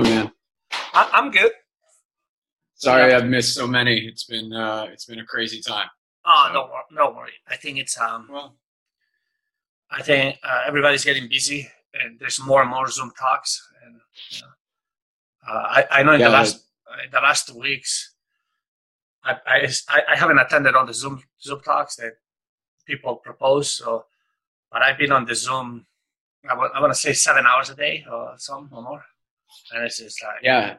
man? I, I'm good. Sorry, Yeah. I've missed so many. It's been uh, it's been a crazy time. Oh, So- no, no worry. I think it's um, Well, I think uh, everybody's getting busy, and there's more and more Zoom talks. And you know, uh, I, I know in Yeah, the last in the last two weeks, I, I I- I haven't attended all the Zoom Zoom talks that people propose. So, but I've been on the Zoom. I want to say seven hours a day or some or more, and it's just like yeah,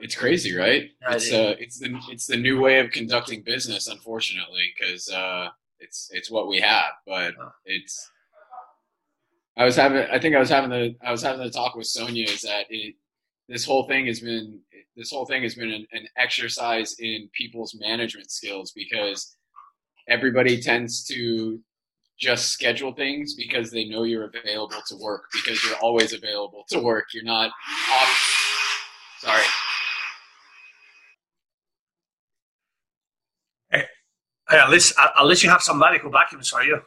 it's crazy, right? Yeah, it's uh, it's the it's the new way of conducting business, unfortunately, because uh, it's it's what we have. But it's. I was having. I think I was having the. I was having the talk with Sonia. Is that it? This whole thing has been. This whole thing has been an, an exercise in people's management skills because everybody tends to just schedule things because they know you're available to work because you're always available to work. You're not off. Sorry. Hey, at least at least you have some medical vacuums for you.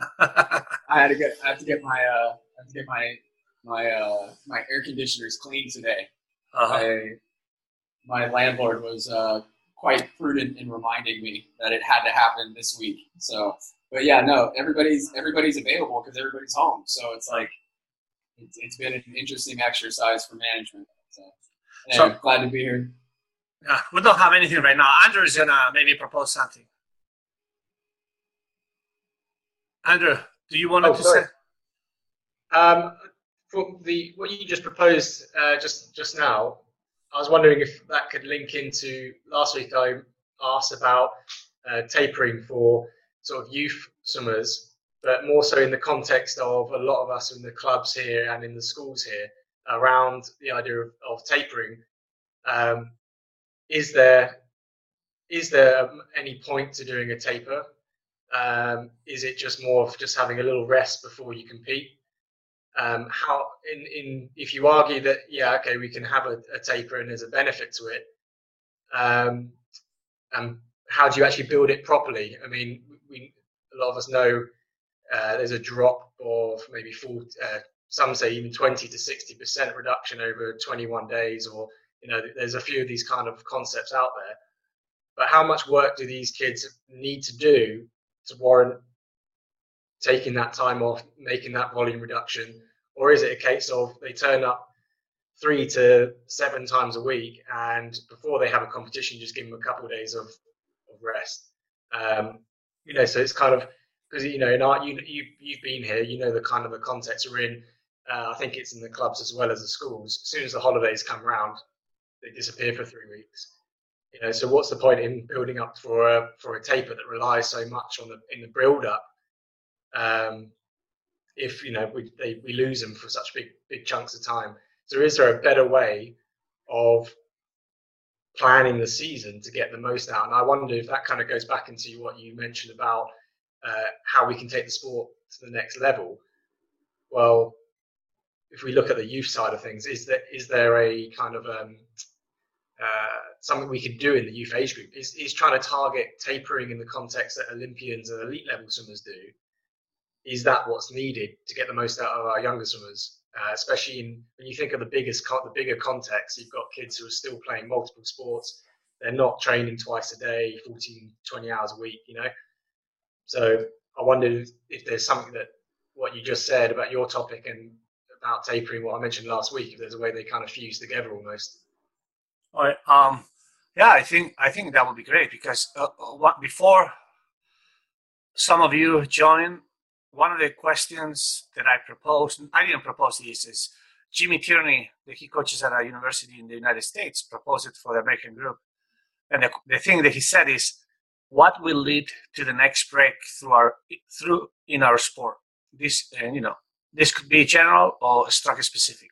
I had to get. I have to get my. Uh, I have to get my my uh, my air conditioners cleaned today. Uh-huh. I, my landlord was uh, quite prudent in reminding me that it had to happen this week. So, but yeah, no, everybody's everybody's available because everybody's home. So it's like it's, it's been an interesting exercise for management. So, anyway, glad to be here. Yeah, we don't have anything right now. Andrew is gonna maybe propose something. Andrew, do you want Oh, to sorry. say? Um, for the what you just proposed uh, just just now, I was wondering if that could link into last week. I asked about uh, tapering for sort of youth summers, but more so in the context of a lot of us in the clubs here and in the schools here around the idea of, of tapering. Um, is there is there any point to doing a taper? Um, is it just more of just having a little rest before you compete? Um, how in, in if you argue that yeah okay we can have a, a taper and there's a benefit to it um, and how do you actually build it properly? I mean we a lot of us know uh, there's a drop of maybe full uh, some say even 20 to 60 percent reduction over 21 days or you know there's a few of these kind of concepts out there. But how much work do these kids need to do to warrant taking that time off, making that volume reduction, or is it a case of they turn up three to seven times a week and before they have a competition, just give them a couple of days of, of rest? Um, you know, so it's kind of because you know in art, you you you've been here, you know the kind of the context we're in. Uh, I think it's in the clubs as well as the schools. As soon as the holidays come round, they disappear for three weeks. You know, so what's the point in building up for a for a taper that relies so much on the in the build up um, if you know we they, we lose them for such big big chunks of time. So is there a better way of planning the season to get the most out? And I wonder if that kind of goes back into what you mentioned about uh, how we can take the sport to the next level. Well, if we look at the youth side of things, is there is there a kind of um, uh, something we could do in the youth age group? Is is trying to target tapering in the context that Olympians and elite level swimmers do? Is that what's needed to get the most out of our younger swimmers? Uh, especially in, when you think of the biggest, the bigger context, you've got kids who are still playing multiple sports. They're not training twice a day, 14, 20 hours a week, you know? So I wondered if, if there's something that what you just said about your topic and about tapering, what I mentioned last week, if there's a way they kind of fuse together almost. All right. Um, yeah, I think I think that would be great because uh, uh, what, before some of you join, one of the questions that I proposed, and I didn't propose this, is Jimmy Tierney, that he coaches at a university in the United States, proposed it for the American group. And the, the thing that he said is, what will lead to the next break through our through in our sport? This and you know, this could be general or stroke specific.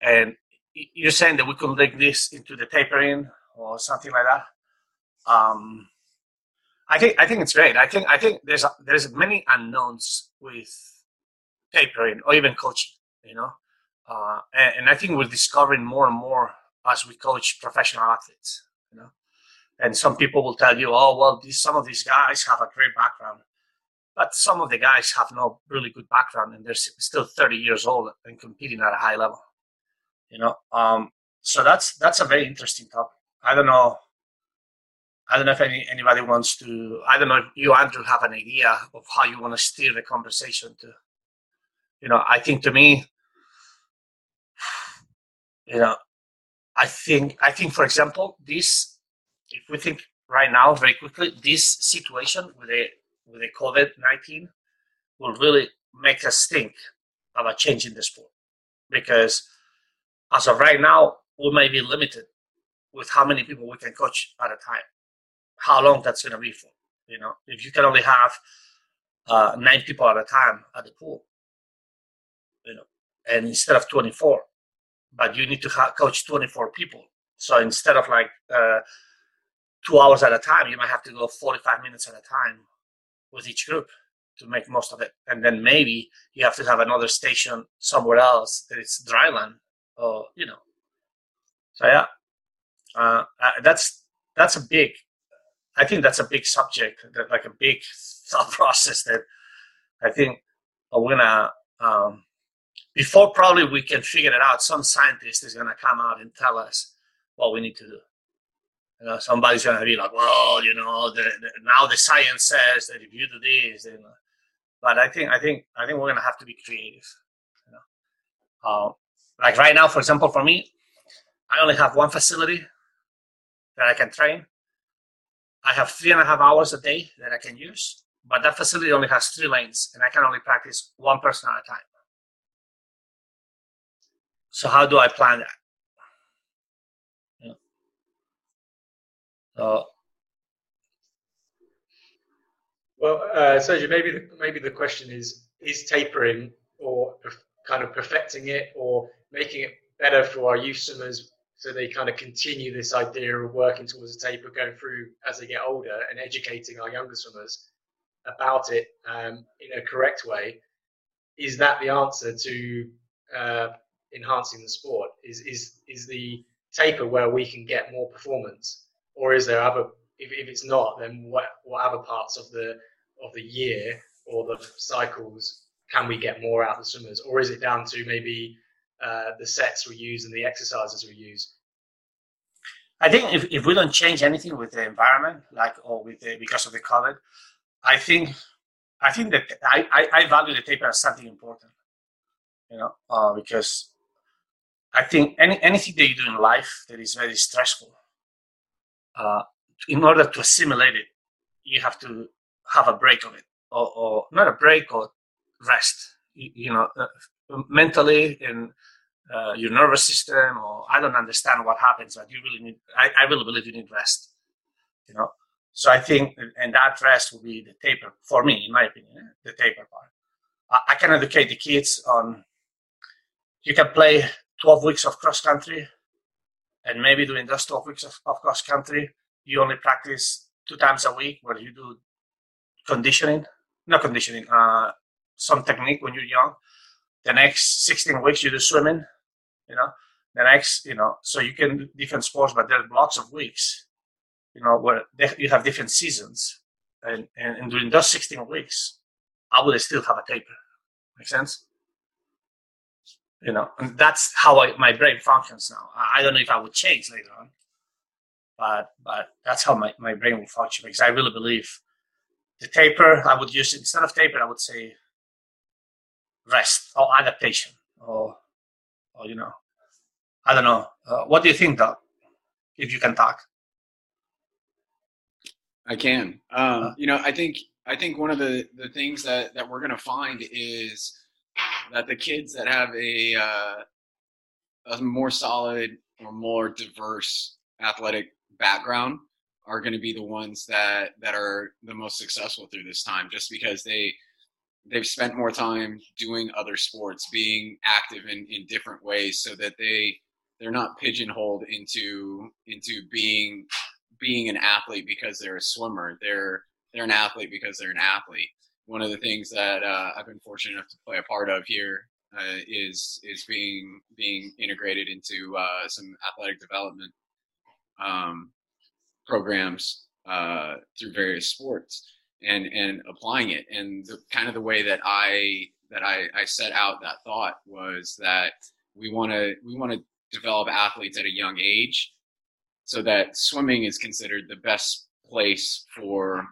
And you're saying that we could link this into the tapering or something like that. Um, I think I think it's great. I think I think there's there's many unknowns with tapering or even coaching. You know, uh, and, and I think we're discovering more and more as we coach professional athletes. You know, and some people will tell you, oh well, these, some of these guys have a great background. but some of the guys have no really good background and they're still 30 years old and competing at a high level. You know, um, so that's that's a very interesting topic. I don't know. I don't know if any, anybody wants to. I don't know if you, Andrew, have an idea of how you want to steer the conversation to. You know, I think to me, you know, I think I think for example, this if we think right now very quickly, this situation with the with the COVID nineteen will really make us think about changing the sport because as of right now, we may be limited with how many people we can coach at a time, how long that's going to be for. You know, if you can only have uh, nine people at a time at the pool, you know, and instead of 24, but you need to ha- coach 24 people. So instead of like uh, two hours at a time, you might have to go 45 minutes at a time with each group to make most of it. And then maybe you have to have another station somewhere else that is dryland or, you know. So yeah, uh, uh, that's, that's a big, I think that's a big subject, that like a big thought process that I think we're gonna um, before probably we can figure it out, some scientist is to come out and tell us what we need to do. You know, somebody's to be like, well, you know, the, the, now the science says that if you do this, then. But I think, I think, I think we're to have to be creative. You know, uh, like right now, for example, for me, I only have one facility that I can train. I have three and a half hours a day that I can use, but that facility only has three lanes, and I can only practice one person at a time. So how do I plan that? Yeah. So, well, uh, Sergio, maybe the, maybe the question is: Is tapering or kind of perfecting it, or making it better for our youth swimmers, so they kind of continue this idea of working towards a taper, going through as they get older, and educating our younger swimmers about it um, in a correct way? Is that the answer to uh, enhancing the sport? Is is is the taper where we can get more performance, or is there other? If, if it's not, then what what other parts of the of the year or the cycles can we get more out of the swimmers, or is it down to maybe uh, the sets we use and the exercises we use? I think if, if we don't change anything with the environment, like or with the, because of the COVID, I think I think that I, I, I value the taper as something important. You know, uh, because I think any anything that you do in life that is very stressful, uh, in order to assimilate it, you have to have a break of it, or, or not a break, or rest. You, you know, uh, mentally in uh, your nervous system, or I don't understand what happens, but you really need. I, I really believe you need rest. You know, so I think, and that rest will be the taper for me, in my opinion, the taper part. I, I can educate the kids on. You can play 12 weeks of cross country, and maybe during those 12 weeks of, of cross country, you only practice two times a week where you do conditioning, not conditioning, uh, some technique when you're young. The next 16 weeks, you do swimming, you know. The next, you know, so you can do different sports, but there are lots of weeks, you know, where you have different seasons. And, and, and during those 16 weeks, I would still have a taper. Make sense? you know and that's how I, my brain functions now i don't know if i would change later on but but that's how my, my brain will function because i really believe the taper i would use instead of taper i would say rest or adaptation or or you know i don't know. Uh, what do you think though if you can talk? I can. Um, uh, you know i think i think one of the the things that that we're going to find is that the kids that have a uh, a more solid or more diverse athletic background are going to be the ones that that are the most successful through this time just because they they've spent more time doing other sports being active in, in different ways so that they they're not pigeonholed into into being being an athlete because they're a swimmer they're they're an athlete because they're an athlete one of the things that uh, I've been fortunate enough to play a part of here uh, is is being being integrated into uh, some athletic development um, programs uh, through various sports. And and applying it. And the kind of the way that I that I, I set out that thought was that we want to we want to develop athletes at a young age so that swimming is considered the best place for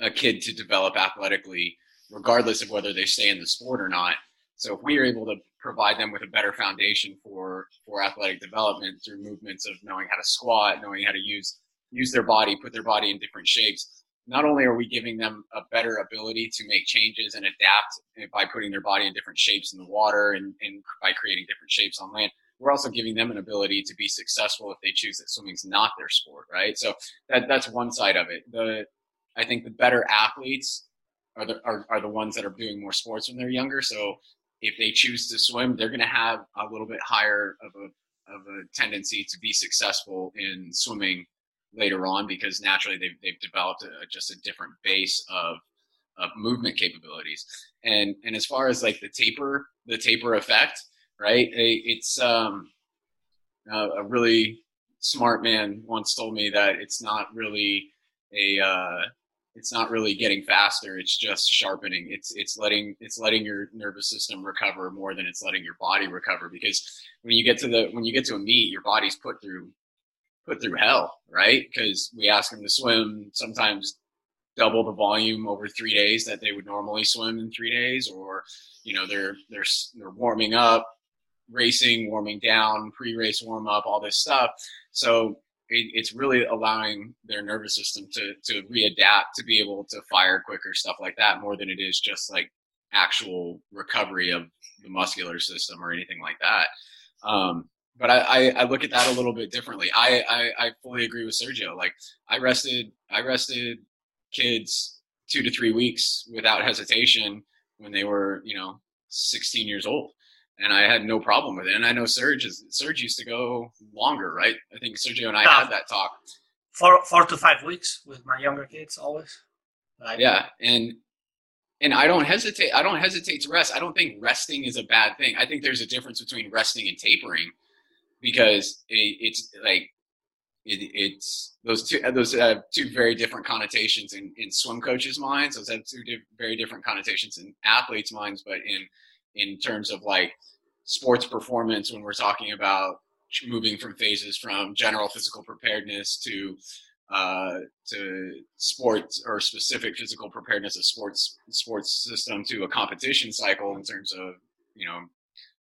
a kid to develop athletically regardless of whether they stay in the sport or not so if we are able to provide them with a better foundation for for athletic development through movements of knowing how to squat knowing how to use use their body put their body in different shapes not only are we giving them a better ability to make changes and adapt by putting their body in different shapes in the water and, and by creating different shapes on land, we're also giving them an ability to be successful if they choose that swimming's not their sport, right? So that that's one side of it. The I think the better athletes are the are, are the ones that are doing more sports when they're younger. So if they choose to swim, they're going to have a little bit higher of a of a tendency to be successful in swimming later on because naturally they've, they've developed a, just a different base of of movement capabilities. And and as far as like the taper the taper effect right? It's um a really smart man once told me that it's not really a uh it's not really getting faster it's just sharpening. It's it's letting it's letting your nervous system recover more than it's letting your body recover because when you get to the when you get to a meet your body's put through put through hell, right? Because we ask them to swim sometimes double the volume over three days that they would normally swim in three days, or you know they're they're they're warming up, racing, warming down, pre-race warm up, all this stuff. So it, it's really allowing their nervous system to to readapt to be able to fire quicker, stuff like that, more than it is just like actual recovery of the muscular system or anything like that. Um, but I, I, I, look at that a little bit differently. I, I, I fully agree with Sergio. Like I rested I rested kids two to three weeks without hesitation when they were you know 16 years old, and I had no problem with it. And I know Serge is Serge used to go longer, right? I think Sergio and I had that talk. Four four to five weeks with my younger kids always. Yeah, and and I don't hesitate. I don't hesitate to rest. I don't think resting is a bad thing. I think there's a difference between resting and tapering because it, it's like it, it's those two those have two very different connotations in, in swim coaches' minds. Those have two di- very different connotations in athletes' minds, but in in terms of like sports performance, when we're talking about moving from phases from general physical preparedness to uh, to sports or specific physical preparedness of sports sports system to a competition cycle in terms of you know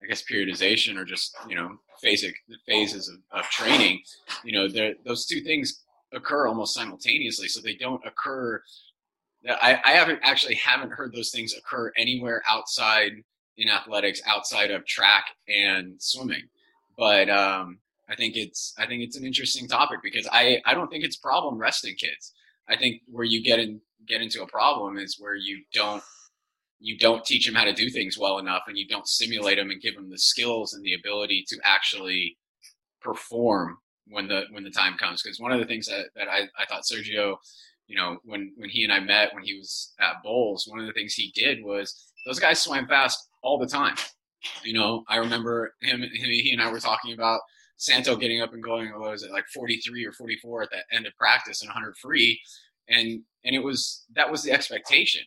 I guess periodization or just you know phasic phases of, of training, you know, those two things occur almost simultaneously, so they don't occur. I, I haven't actually haven't heard those things occur anywhere outside in athletics, outside of track and swimming. But um, I think it's I think it's an interesting topic because I I don't think it's problem resting kids. I think where you get in get into a problem is where you don't you don't teach them how to do things well enough and you don't stimulate them and give them the skills and the ability to actually perform when the when the time comes. Because one of the things that, that I, I thought sergio you know when when he and i met when he was at Bolles one of the things he did was those guys swam fast all the time. You know i remember him, him he and i were talking about santo getting up and going what was it like 43 or 44 at the end of practice and 100 free. And and it was that was the expectation.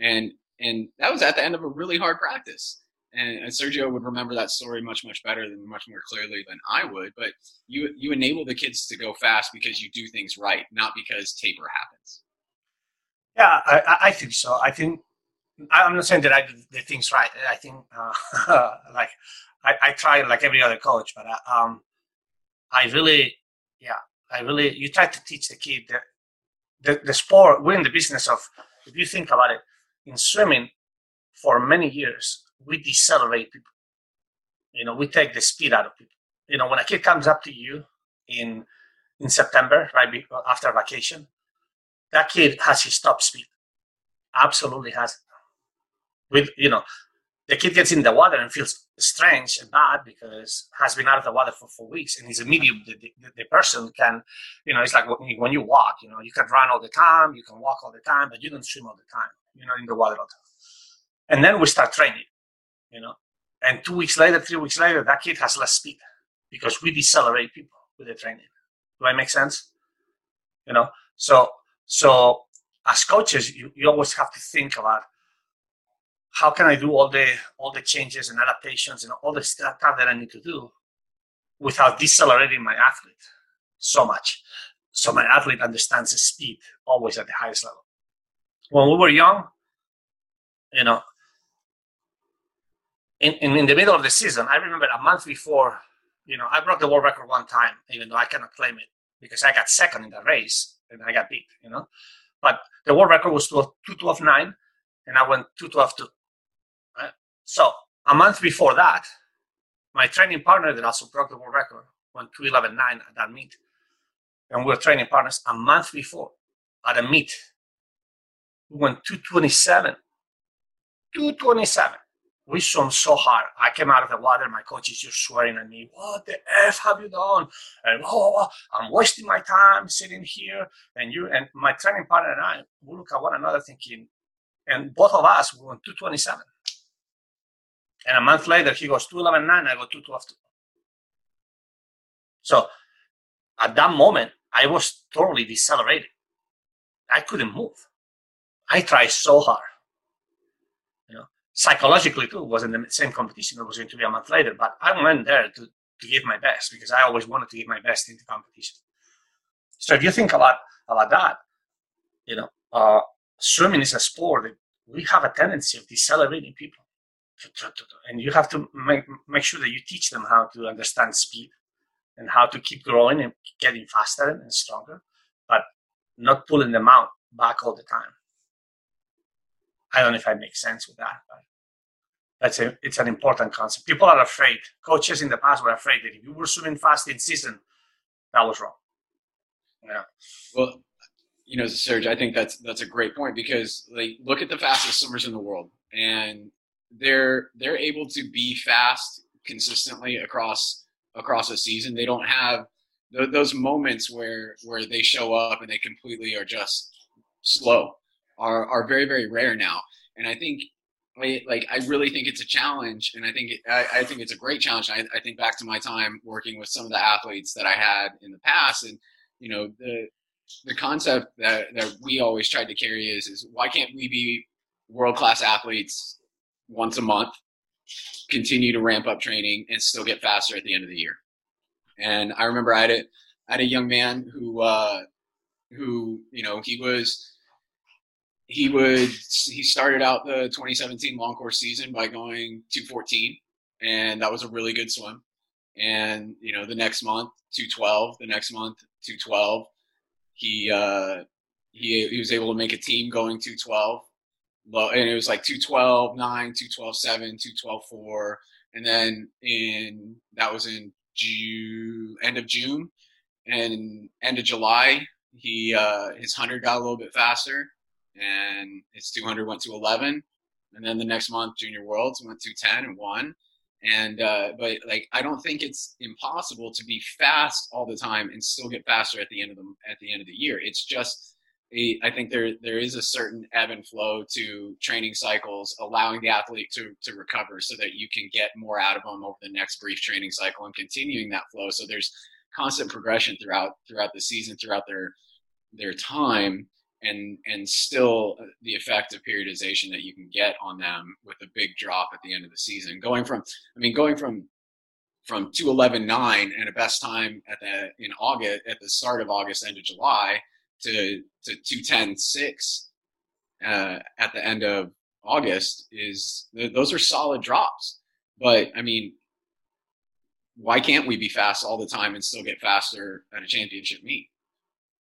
And and that was at the end of a really hard practice. And, and, Sergio would remember that story much, much better than much more clearly than I would. But you you enable the kids to go fast because you do things right, not because taper happens. Yeah, I, I think so. I think I'm not saying that I do the things right. I think uh, like I, I, try like every other coach, but I, uh, um, I really, yeah, I really you try to teach the kid that the, the sport. We're in the business of if you think about it in swimming for many years, we decelerate people. You know, we take the speed out of people. You know, when a kid comes up to you in in September, right after vacation, that kid has his top speed. Absolutely has it. With you know, the kid gets in the water and feels strange and bad because has been out of the water for four weeks and he's a medium the, the, the, person can you know it's like when you walk you know you can run all the time you can walk all the time but you don't swim all the time you know, in the water. all the time And then we start training, you know. And two weeks later, three weeks later, that kid has less speed because we decelerate people with the training. Do I make sense? You know, so so as coaches, you, you always have to think about how can I do all the all the changes and adaptations and all the stuff that I need to do without decelerating my athlete so much. So my athlete understands the speed always at the highest level. When we were young, you know, in, in, in the middle of the season, I remember a month before, you know, I broke the world record one time, even though I cannot claim it because I got second in the race and I got beat, you know. But the world record was 212.9 and I went 212.2. Right? So a month before that, my training partner that also broke the world record went 211.9 at that meet. And we were training partners a month before at a meet. We went 227. 227 we swam so hard. I came out of the water. My coach is just swearing at me. What the f have you done? And oh, I'm wasting my time sitting here. And you and my training partner and I, we look at one another thinking, and both of us we went 227. And a month later, he goes 211.9. I go 212. So at that moment, I was totally decelerated. I couldn't move. I tried so hard You know, psychologically too wasn't the same competition that was going to be a month later. But I went there to, to give my best because I always wanted to give my best in the competition. So if you think about about that, you know, uh, swimming is a sport that we have a tendency of decelerating people, and you have to make make sure that you teach them how to understand speed and how to keep growing and getting faster and stronger, but not pulling them out back all the time. I don't know if I make sense with that, but that's a, it's an important concept. People are afraid. Coaches in the past were afraid that if you were swimming fast in season, that was wrong. Yeah. Well, you know, Serge, I think that's that's a great point because like look at the fastest swimmers in the world, and they're they're able to be fast consistently across across a season. They don't have th- those moments where where they show up and they completely are just slow are are very very rare now. And I think like I really think it's a challenge, and I think I, I, think it's a great challenge. I, I, think back to my time working with some of the athletes that I had in the past, and you know the the concept that, that we always tried to carry is is why can't we be world class athletes once a month, continue to ramp up training, and still get faster at the end of the year? And I remember I had a I had a young man who uh, who you know he was he would he started out the 2017 long course season by going 214 and that was a really good swim and you know the next month 212 the next month 212 he uh he, he was able to make a team going 212 and it was like 212 9 212 7 212 4 and then in that was in June end of June and end of July he uh his 100 got a little bit faster and his 200 went to 11 and then the next month junior worlds went to 10 and 1 and uh, but like i don't think it's impossible to be fast all the time and still get faster at the end of the at the end of the year. It's just I think there there is a certain ebb and flow to training cycles, allowing the athlete to to recover so that you can get more out of them over the next brief training cycle and continuing that flow. So there's constant progression throughout throughout the season, throughout their their time and and still uh, the effect of periodization that you can get on them with a big drop at the end of the season. Going from, I mean, going from from 211.9 and a best time at the in August at the start of August, end of July to to 210.6 uh, at the end of August is those are solid drops. But I mean, why can't we be fast all the time and still get faster at a championship meet?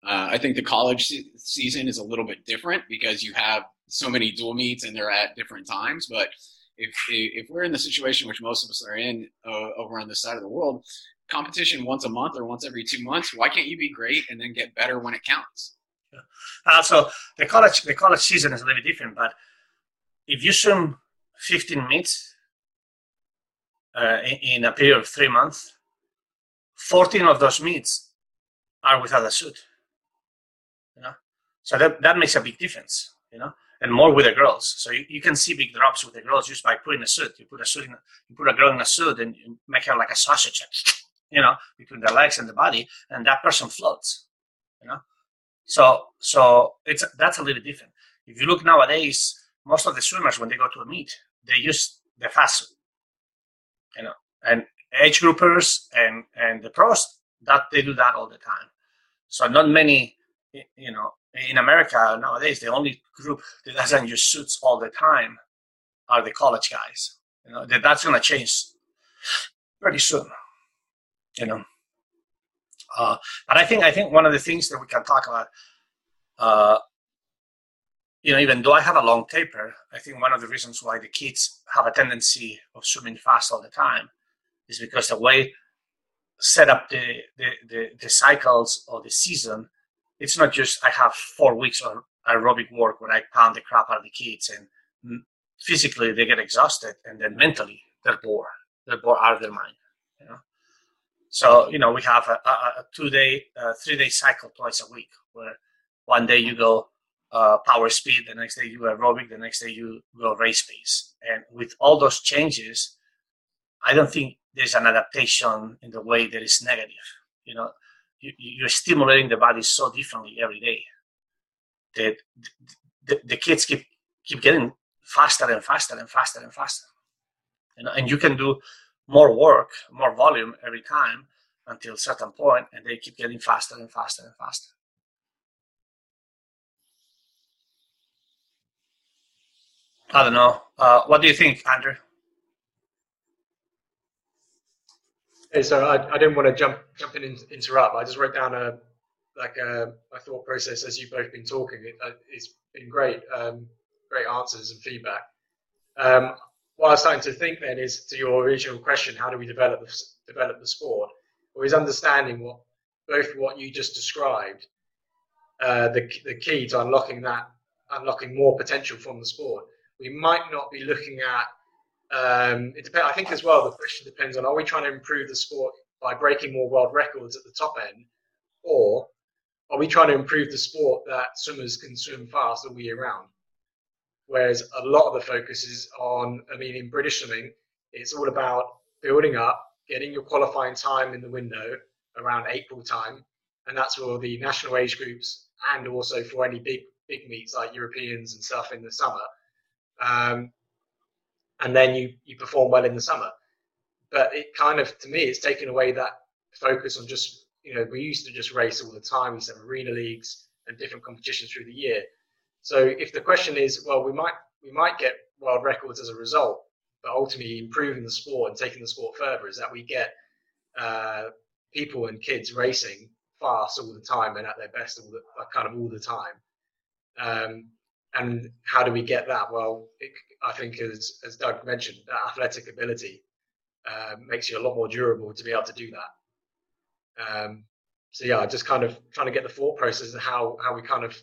Uh, I think the college se- season is a little bit different because you have so many dual meets and they're at different times. But if if we're in the situation which most of us are in uh, over on this side of the world, competition once a month or once every two months, why can't you be great and then get better when it counts? Yeah. Uh, so the college the college season is a little different, but if you swim 15 meets uh, in, in a period of three months, 14 of those meets are without a suit. You know, So that, that makes a big difference, you know, and more with the girls. So you, you can see big drops with the girls just by putting a suit. You put a suit in, you put a girl in a suit and you make her like a sausage, you know, between the legs and the body, and that person floats, you know. So so it's that's a little different. If you look nowadays, most of the swimmers when they go to a meet, they use the fast. You know, and age groupers and and the pros that they do that all the time. So not many, you know, in America nowadays, the only group that doesn't use suits all the time are the college guys. You know, that, that's going to change pretty soon. You know, uh, but I think I think one of the things that we can talk about, uh, you know, even though I have a long taper, I think one of the reasons why the kids have a tendency of swimming fast all the time is because the way set up the, the, the, the cycles of the season, it's not just I have four weeks of aerobic work where I pound the crap out of the kids and physically they get exhausted and then mentally they're bored. They're bored out of their mind. So, you know, we have a, a, a two day, uh, three day cycle twice a week where one day you go uh, power speed, the next day you aerobic, the next day you go race pace. And with all those changes, I don't think there's an adaptation in the way that is negative. You know, you, you're stimulating the body so differently every day that the, the kids keep keep getting faster and faster and faster and faster. Know, and you can do more work, more volume every time until a certain point, and they keep getting faster and faster and faster. I don't know. Uh, what do you think, Andrew? Hey, so I, I didn't want to jump jump in and interrupt. I just wrote down a like a, a thought process as you've both been talking. It, has uh, been great, um, great answers and feedback. Um, what I was starting to think then is to your original question: How do we develop the, develop the sport? Or is understanding what both what you just described, uh, the the key to unlocking that, unlocking more potential from the sport. We might not be looking at um, it depends. I think as well. The question depends on: Are we trying to improve the sport by breaking more world records at the top end, or are we trying to improve the sport that swimmers can swim fast all year round? Whereas a lot of the focus is on, I mean, in British swimming, it's all about building up, getting your qualifying time in the window around April time, and that's for the national age groups and also for any big big meets like Europeans and stuff in the summer. Um, and then you you perform well in the summer. But it kind of to me it's taken away that focus on just you know we used to just race all the time. We used to have arena leagues and different competitions through the year. So if the question is, well, we might we might get world records as a result, but ultimately improving the sport and taking the sport further is that we get uh, people and kids racing fast all the time and at their best all the, kind of all the time. Um, and how do we get that? Well, it, I think, as, as Doug mentioned, that athletic ability uh, makes you a lot more durable to be able to do that. Um, so yeah, just kind of trying to get the thought process of how how we kind of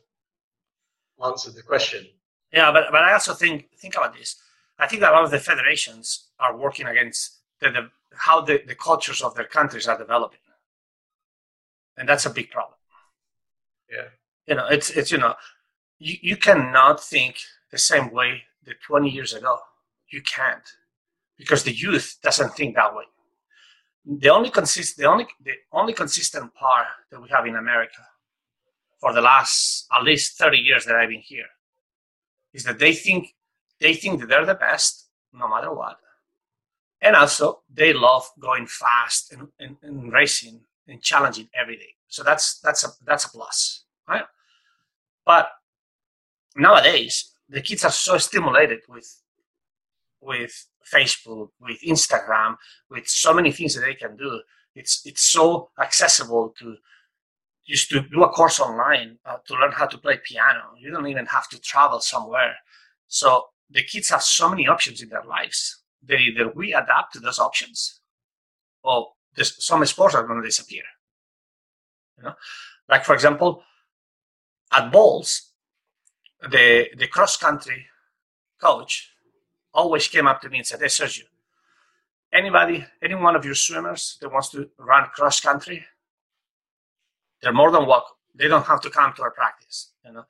answered the question. Yeah, but but I also think think about this. I think a lot of the federations are working against the, the how the, the cultures of their countries are developing, and that's a big problem. Yeah, you know, it's it's you know you, you cannot think the same way that 20 years ago. You can't because the youth doesn't think that way. The only consist the only the only consistent part that we have in America for the last at least 30 years that I've been here is that they think they think that they're the best no matter what. And also they love going fast and, and, and racing and challenging every day. So that's that's a that's a plus. Right? But nowadays the kids are so stimulated with with Facebook, with Instagram, with so many things that they can do. It's it's so accessible to just to do a course online uh, to learn how to play piano. You don't even have to travel somewhere. So the kids have so many options in their lives that either we adapt to those options, or some sports are going to disappear. You know, like for example, at Bolles, the the cross country coach always came up to me and said, "Hey, Sergio, anybody, any one of your swimmers that wants to run cross country, they're more than welcome. They don't have to come to our practice. You know,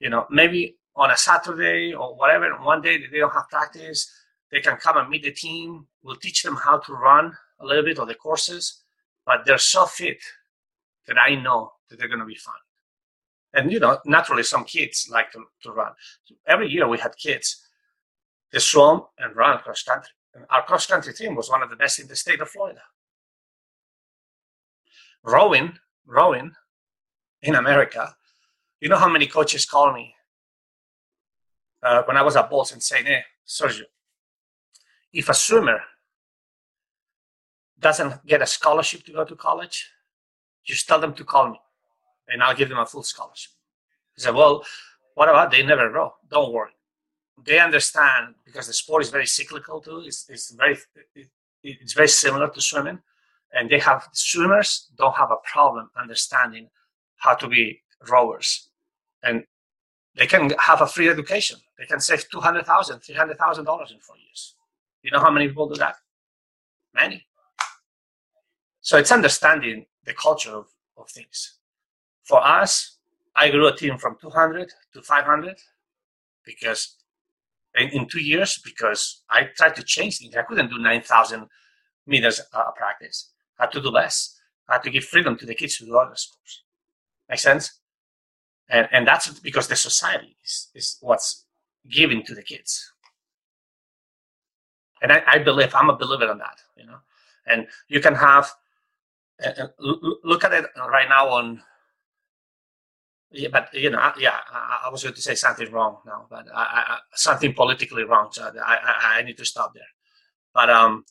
you know, maybe on a Saturday or whatever, one day they don't have practice, they can come and meet the team. We'll teach them how to run a little bit of the courses, but they're so fit that I know that they're going to be fine. And you know, naturally, some kids like to, to run. So every year we had kids they swim and run cross country. And our cross country team was one of the best in the state of Florida. Rowing, rowing in America, you know how many coaches call me uh, when I was at and say, hey, Sergio, if a swimmer doesn't get a scholarship to go to college, just tell them to call me and I'll give them a full scholarship. He said, Well, what about they never row? Don't worry. They understand because the sport is very cyclical too. It's, it's very it, it's very similar to swimming, and they have swimmers don't have a problem understanding how to be rowers, and they can have a free education. They can save two hundred thousand, three hundred thousand dollars in four years. You know how many people do that? Many. So it's understanding the culture of, of things. For us, I grew a team from 200 to 500 because in, in two years, because I tried to change things. I couldn't do 9,000 meters uh, practice. Had to do less. Had to give freedom to the kids to do other sports. Make sense? And, and that's because the society is, is what's given to the kids. And I, I believe, I'm a believer in that, you know. And you can have, uh, look at it right now on yeah, but you know, yeah, I, I, was going to say something wrong now, but I, I, something politically wrong. So I, I, need to stop there. But um,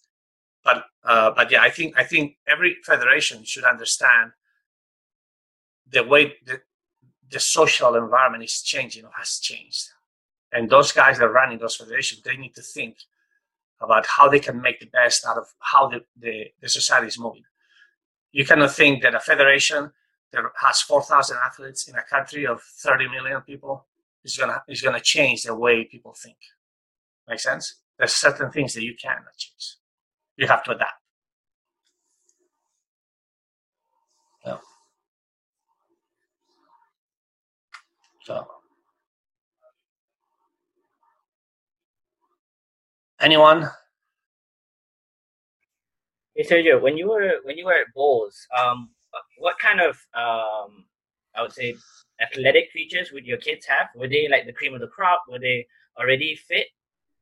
but uh, but yeah, I think I think every federation should understand the way the, the social environment is changing or has changed, and those guys that are running those federations, they need to think about how they can make the best out of how the, the, the society is moving. You cannot think that a federation that has 4,000 athletes in a country of 30 million people is gonna is gonna change the way people think. Make sense? There's certain things that you cannot change. You have to adapt. Yeah. So, anyone? Hey Sergio, when you were when you were at Bolles, um, what kind of um, I would say athletic features would your kids have? Were they like the cream of the crop? Were they already fit,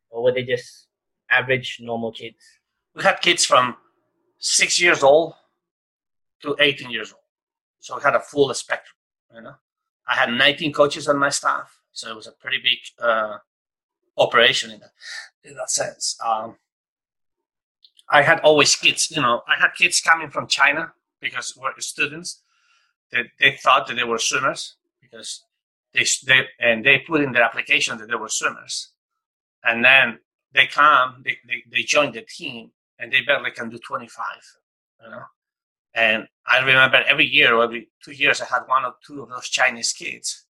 or were they just average normal kids? We had kids from six years old to 18 years old, so we had a full spectrum. You know, I had 19 coaches on my staff, so it was a pretty big uh, operation in that in that sense. Um, I had always kids. You know, I had kids coming from China because we're students that they thought that they were swimmers because they, they and they put in their application that they were swimmers and then they come they, they, they join the team and they barely can do 25 you know and i remember every year or every two years i had one or two of those chinese kids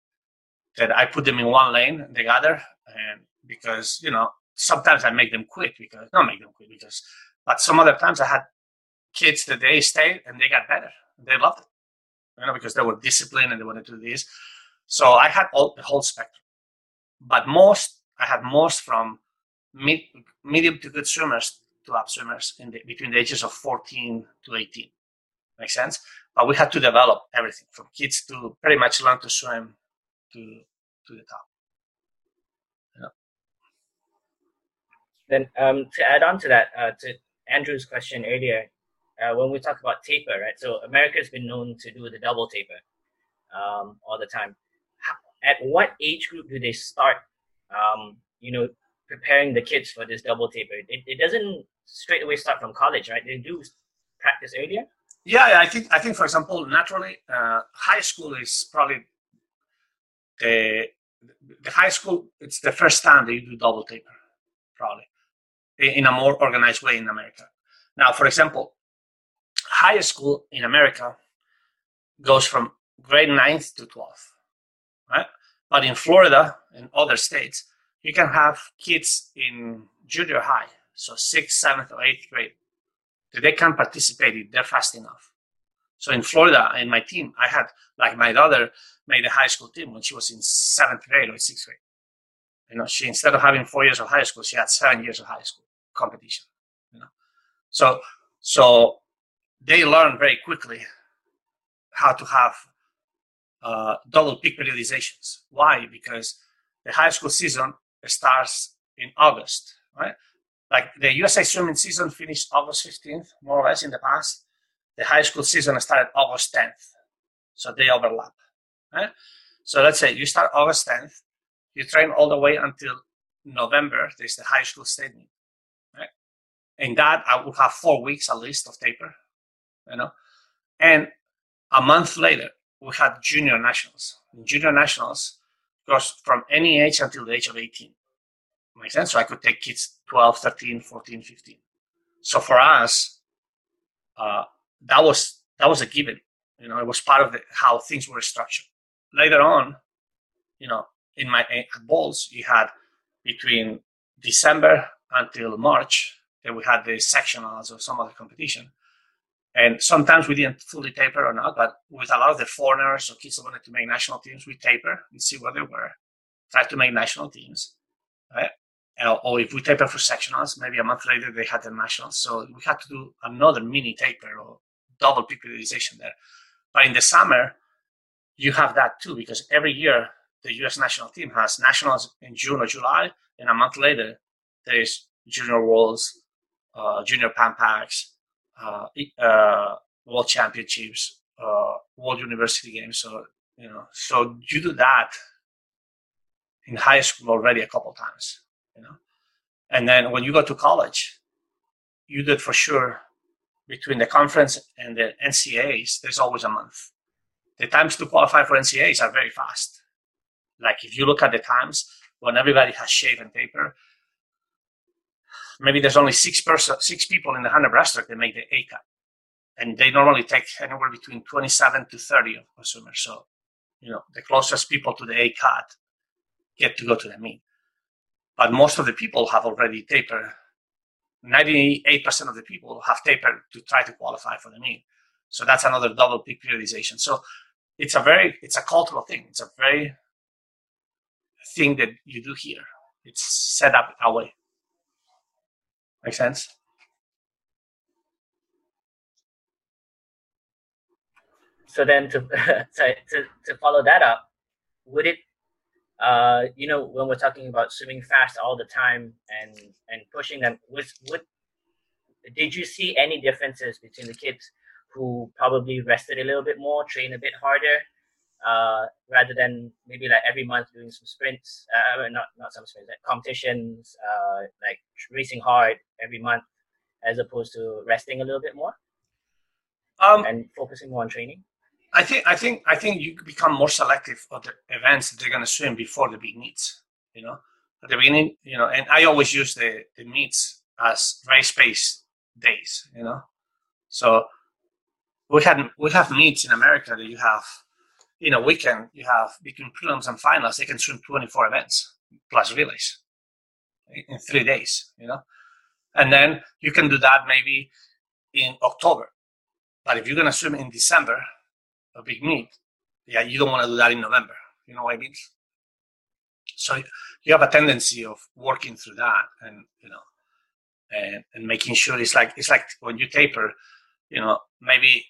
that i put them in one lane together and because you know sometimes i make them quit because not make them quit because but some other times i had kids that they stayed and they got better. They loved it, you know, because they were disciplined and they wanted to do this. So I had all the whole spectrum, but most I had most from mid, medium to good swimmers to swimmers in the, between the ages of 14 to 18. Makes sense? But we had to develop everything from kids to pretty much learn to swim to to the top. Then um, to add on to that, uh, to Andrew's question earlier, uh, when we talk about taper, right? So America's been known to do the double taper um, all the time. At what age group do they start, um, you know, preparing the kids for this double taper? It, it doesn't straight away start from college, right? They do practice earlier. Yeah, I think I think for example, naturally, uh, high school is probably the the high school. It's the first time that you do double taper, probably in a more organized way in America. Now, for example, high school in America goes from grade 9th to 12th, right? But in Florida and other states, you can have kids in junior high, so sixth, seventh, or eighth grade, they can participate if they're fast enough. So in Florida, in my team, I had like my daughter made a high school team when she was in seventh grade or sixth grade. You know, she instead of having four years of high school, she had seven years of high school competition. You know, so so they learn very quickly how to have uh, double peak periodizations. Why? Because the high school season starts in August, right? Like the USA swimming season finished August 15th, more or less in the past. The high school season started August 10th. So they overlap. Right? So let's say you start August 10th, you train all the way until November, there's the high school meet. Right? In that, I will have four weeks at least of taper, you know. And a month later, we had junior nationals. Junior nationals goes from any age until the age of 18. Makes sense? So I could take kids 12, 13, 14, 15. So for us, uh, that was that was a given. You know, it was part of the, how things were structured. Later on, you know, in my at Bolles, you had between December until March, we had the sectionals or some other competition. And sometimes we didn't fully taper or not, but with a lot of the foreigners or kids that wanted to make national teams, we taper and see where they were, try to make national teams, right? Or if we taper for sectionals, maybe a month later they had the nationals. So we had to do another mini taper or double peak periodization there. But in the summer, you have that too, because every year the US national team has nationals in June or July, and a month later, there's junior worlds, uh, junior Pan Pacs, uh, uh, world championships, uh, world university games. So, you know, so you do that in high school already a couple times, you know. And then when you go to college, you did for sure between the conference and the NCAAs, there's always a month. The times to qualify for NCAAs are very fast. Like if you look at the times when everybody has shave and taper, maybe there's only six person, six people in the hundred breaststroke that make the A cut, and they normally take anywhere between 27 to 30 of swimmers. So, you know, the closest people to the A cut get to go to the meet. But most of the people have already tapered 98% of the people have tapered to try to qualify for the meet. So that's another double peak periodization. So it's a very, it's a cultural thing. It's a very thing that you do here. It's set up that way. Make sense? So then to, to, to follow that up, would it uh, you know, when we're talking about swimming fast all the time and and pushing them, with what did you see any differences between the kids who probably rested a little bit more, trained a bit harder, uh, rather than maybe like every month doing some sprints, uh, not not some sprints, like competitions, uh, like racing hard every month, as opposed to resting a little bit more, um, and focusing more on training. I think I think I think you become more selective of the events that they're going to swim before the big meets. You know, at the beginning, you know, and I always use the the meets as race pace days. You know, so we had we have meets in America that you have in a weekend. You have between prelims and finals, they can swim 24 events plus relays in three days. You know, and then you can do that maybe in October. But if you're going to swim in December, a big meet, yeah, you don't want to do that in November. You know what I mean? So you have a tendency of working through that, and you know, and, and making sure it's like it's like when you taper, you know, maybe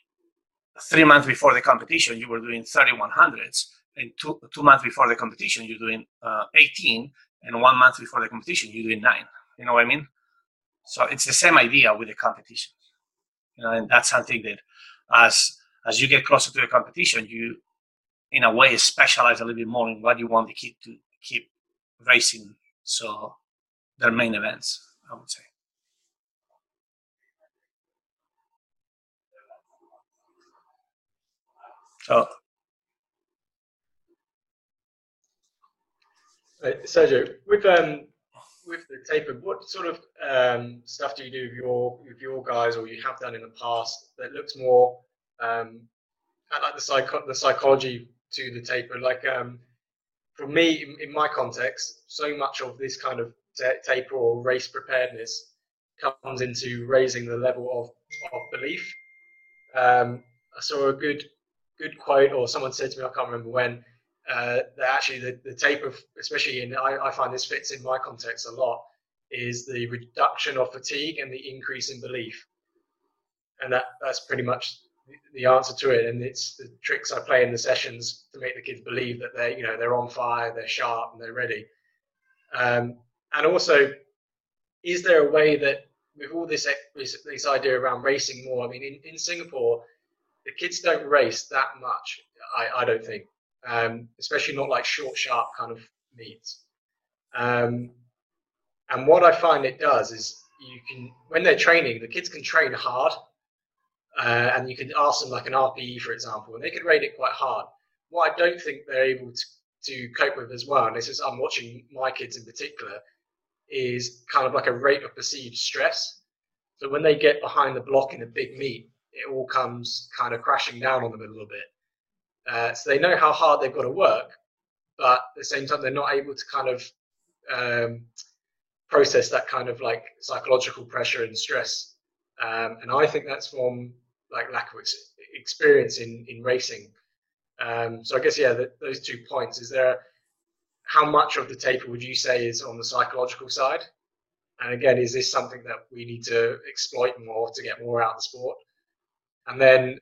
three months before the competition you were doing 3100s, and two two months before the competition you're doing uh, 18, and one month before the competition you're doing nine. You know what I mean? So it's the same idea with the competition. You know, and that's something that as as you get closer to the competition, you, in a way, specialize a little bit more in what you want the kid to keep racing. So their main events, I would say. So, uh, Sergio, with um, with the taper, what sort of um, stuff do you do with your with your guys, or you have done in the past that looks more um, I like the the psychology to the taper. Like um, for me, in, in, my context, so much of this kind of t- taper or race preparedness comes into raising the level of, of belief. Um, I saw a good good quote, or someone said to me, I can't remember when, uh, that actually the, the taper, especially in I, I find this fits in my context a lot, is the reduction of fatigue and the increase in belief, and that that's pretty much the answer to it, and it's the tricks I play in the sessions to make the kids believe that they're you know, they're on fire, they're sharp, and they're ready. Um, and also, is there a way that with all this, this, idea around racing more? I mean, in, in Singapore, the kids don't race that much. I, I don't think, um, especially not like short, sharp kind of meets. Um, and what I find it does is you can, when they're training, the kids can train hard, uh, and you can ask them like an RPE, for example, and they can rate it quite hard. What I don't think they're able to, to cope with as well, and this is I'm watching my kids in particular, is kind of like a rate of perceived stress. So when they get behind the block in a big meet, it all comes kind of crashing down on them a little bit. Uh, so they know how hard they've got to work, but at the same time, they're not able to kind of um, process that kind of like psychological pressure and stress. Um, and I think that's from like lack of ex- experience in in racing. Um, so I guess yeah, the, those two points. Is there how much of the taper would you say is on the psychological side? And again, is this something that we need to exploit more to get more out of the sport? And then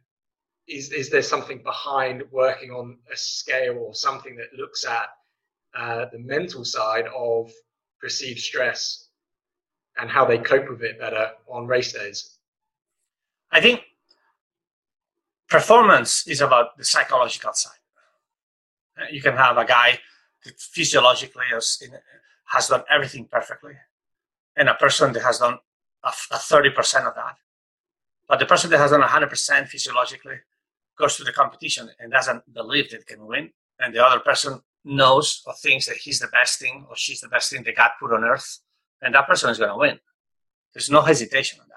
is is there something behind working on a scale or something that looks at uh, the mental side of perceived stress and how they cope with it better on race days? I think performance is about the psychological side. Uh, you can have a guy that physiologically has, has done everything perfectly, and a person that has done a, a 30% of that. But the person that has done 100% physiologically goes to the competition and doesn't believe that can win, and the other person knows or thinks that he's the best thing or she's the best thing that God put on earth, and that person is going to win. There's no hesitation on that.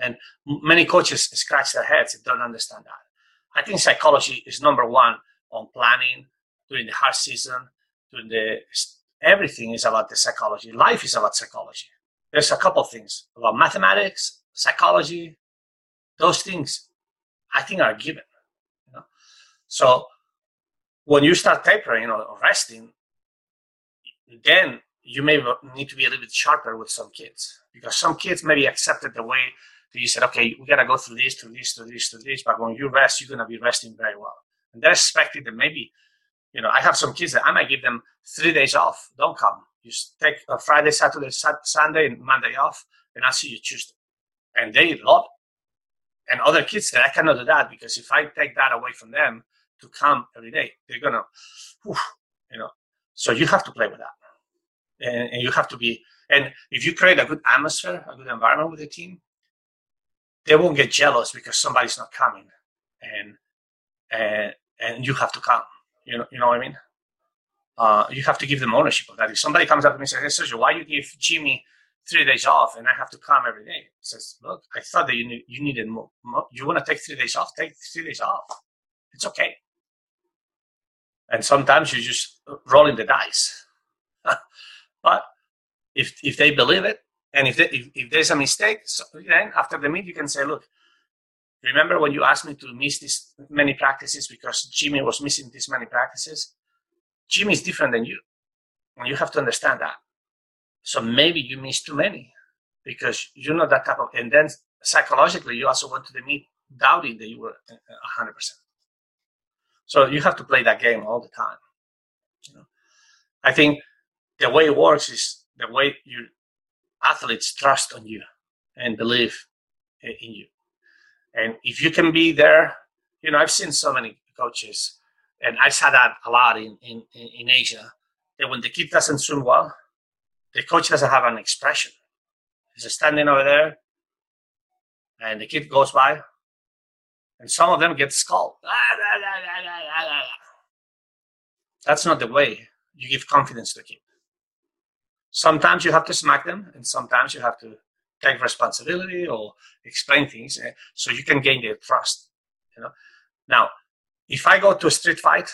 And many coaches scratch their heads and don't understand that. I think psychology is number one on planning during the hard season, during the everything is about the psychology. Life is about psychology. There's a couple of things about mathematics, psychology. Those things, I think, are given. You know? So when you start tapering or resting, then you may need to be a little bit sharper with some kids because some kids maybe accepted the way you said, okay, we gotta go through this, through this, through this, through this. But when you rest, you're gonna be resting very well. And they're expecting that maybe, you know, I have some kids that I might give them three days off. Don't come. Just take a Friday, Saturday, Sunday, and Monday off, and I'll see you Tuesday. And they love it. And other kids that I cannot do that because if I take that away from them to come every day, they're gonna, you know. So you have to play with that, and, and you have to be. And if you create a good atmosphere, a good environment with the team, they won't get jealous because somebody's not coming, and and and you have to come. You know, you know what I mean. Uh, you have to give them ownership of that. If somebody comes up to me and says, "Hey, Sergio, why you give Jimmy three days off and I have to come every day?" He says, "Look, I thought that you need, you needed more. more. You want to take three days off? Take three days off. It's okay." And sometimes you're just rolling the dice. but if if they believe it, and if, if, if there's a mistake, so then after the meet, you can say, look, remember when you asked me to miss this many practices because Jimmy was missing this many practices? Jimmy is different than you. And you have to understand that. So maybe you missed too many because you're not that type of, and then psychologically, you also went to the meet doubting that you were uh, 100%. So you have to play that game all the time. You know? I think the way it works is the way you athletes trust on you and believe eh, in you. And if you can be there, you know, I've seen so many coaches, and I saw that a lot in, in, in Asia, that when the kid doesn't swim well, the coach doesn't have an expression. He's standing over there, and the kid goes by, and some of them get scolded. That's not the way you give confidence to the kid sometimes you have to smack them and sometimes you have to take responsibility or explain things eh, so you can gain their trust you know. Now if i go to a street fight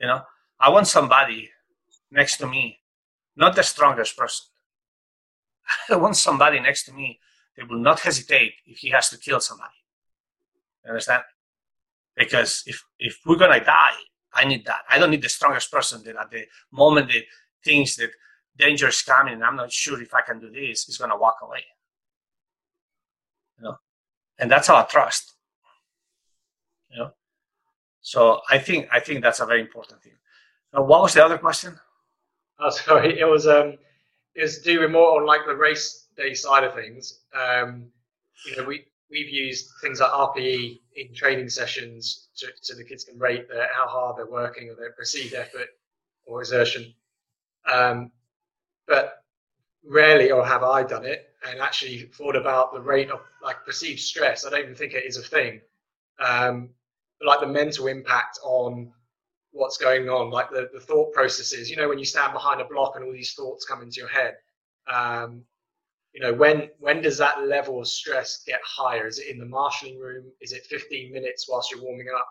you know i want somebody next to me not the strongest person. I want somebody next to me that will not hesitate if he has to kill somebody. You understand? Because if if we're gonna die i need that. I don't need the strongest person that at the moment that thinks that danger is coming and I'm not sure if I can do this, is going to walk away. You know, and that's our trust. You know, so I think I think that's a very important thing. Now, what was the other question? Oh, sorry, it was um, it was doing more on like the race day side of things. Um, you know, we we've used things like RPE in training sessions to, so the kids can rate their, how hard they're working or their perceived effort or exertion. Um, but rarely or have I done it and actually thought about the rate of like perceived stress. I don't even think it is a thing. Um, but like the mental impact on what's going on, like the, the thought processes, you know, when you stand behind a block and all these thoughts come into your head, um, you know, when, when does that level of stress get higher? Is it in the marshalling room? Is it 15 minutes whilst you're warming up?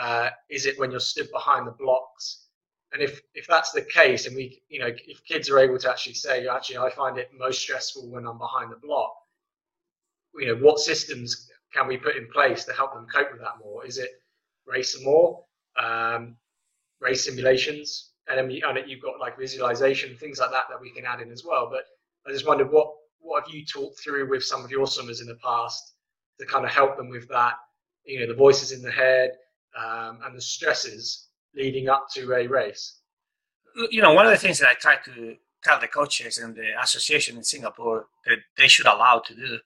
Uh, is it when you're stood behind the blocks? And if, if that's the case, and we, you know, if kids are able to actually say, actually, I find it most stressful when I'm behind the block, you know, what systems can we put in place to help them cope with that more? Is it race more, um, race simulations, and then you, and you've got like visualization, things like that that we can add in as well. But I just wondered what what have you talked through with some of your swimmers in the past to kind of help them with that? You know, the voices in the head um, and the stresses leading up to a race? You know, one of the things that I try to tell the coaches and the association in Singapore that they should allow to do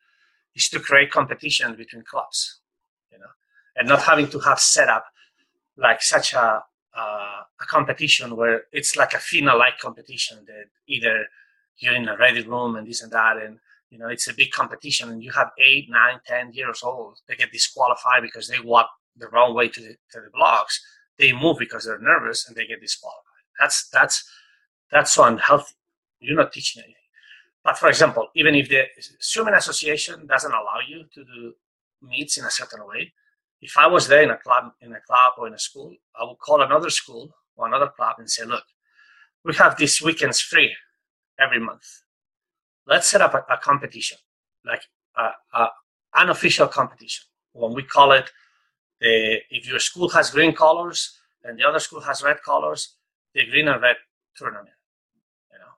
is to create competition between clubs, you know, and not having to have set up like such a uh, a competition where it's like a FINA-like competition that either you're in a ready room and this and that, and you know it's a big competition, and you have eight, nine, ten years old they get disqualified because they walk the wrong way to the, to the blocks, they move because they're nervous and they get disqualified. That's that's that's so unhealthy. You're not teaching anything. But for example, even if the swimming association doesn't allow you to do meets in a certain way, if I was there in a club, in a club or in a school, I would call another school or another club and say, "Look, we have these weekends free every month. Let's set up a, a competition, like a, a unofficial competition. When we call it the, if your school has green colors and the other school has red colors, the green and red tournament, you know.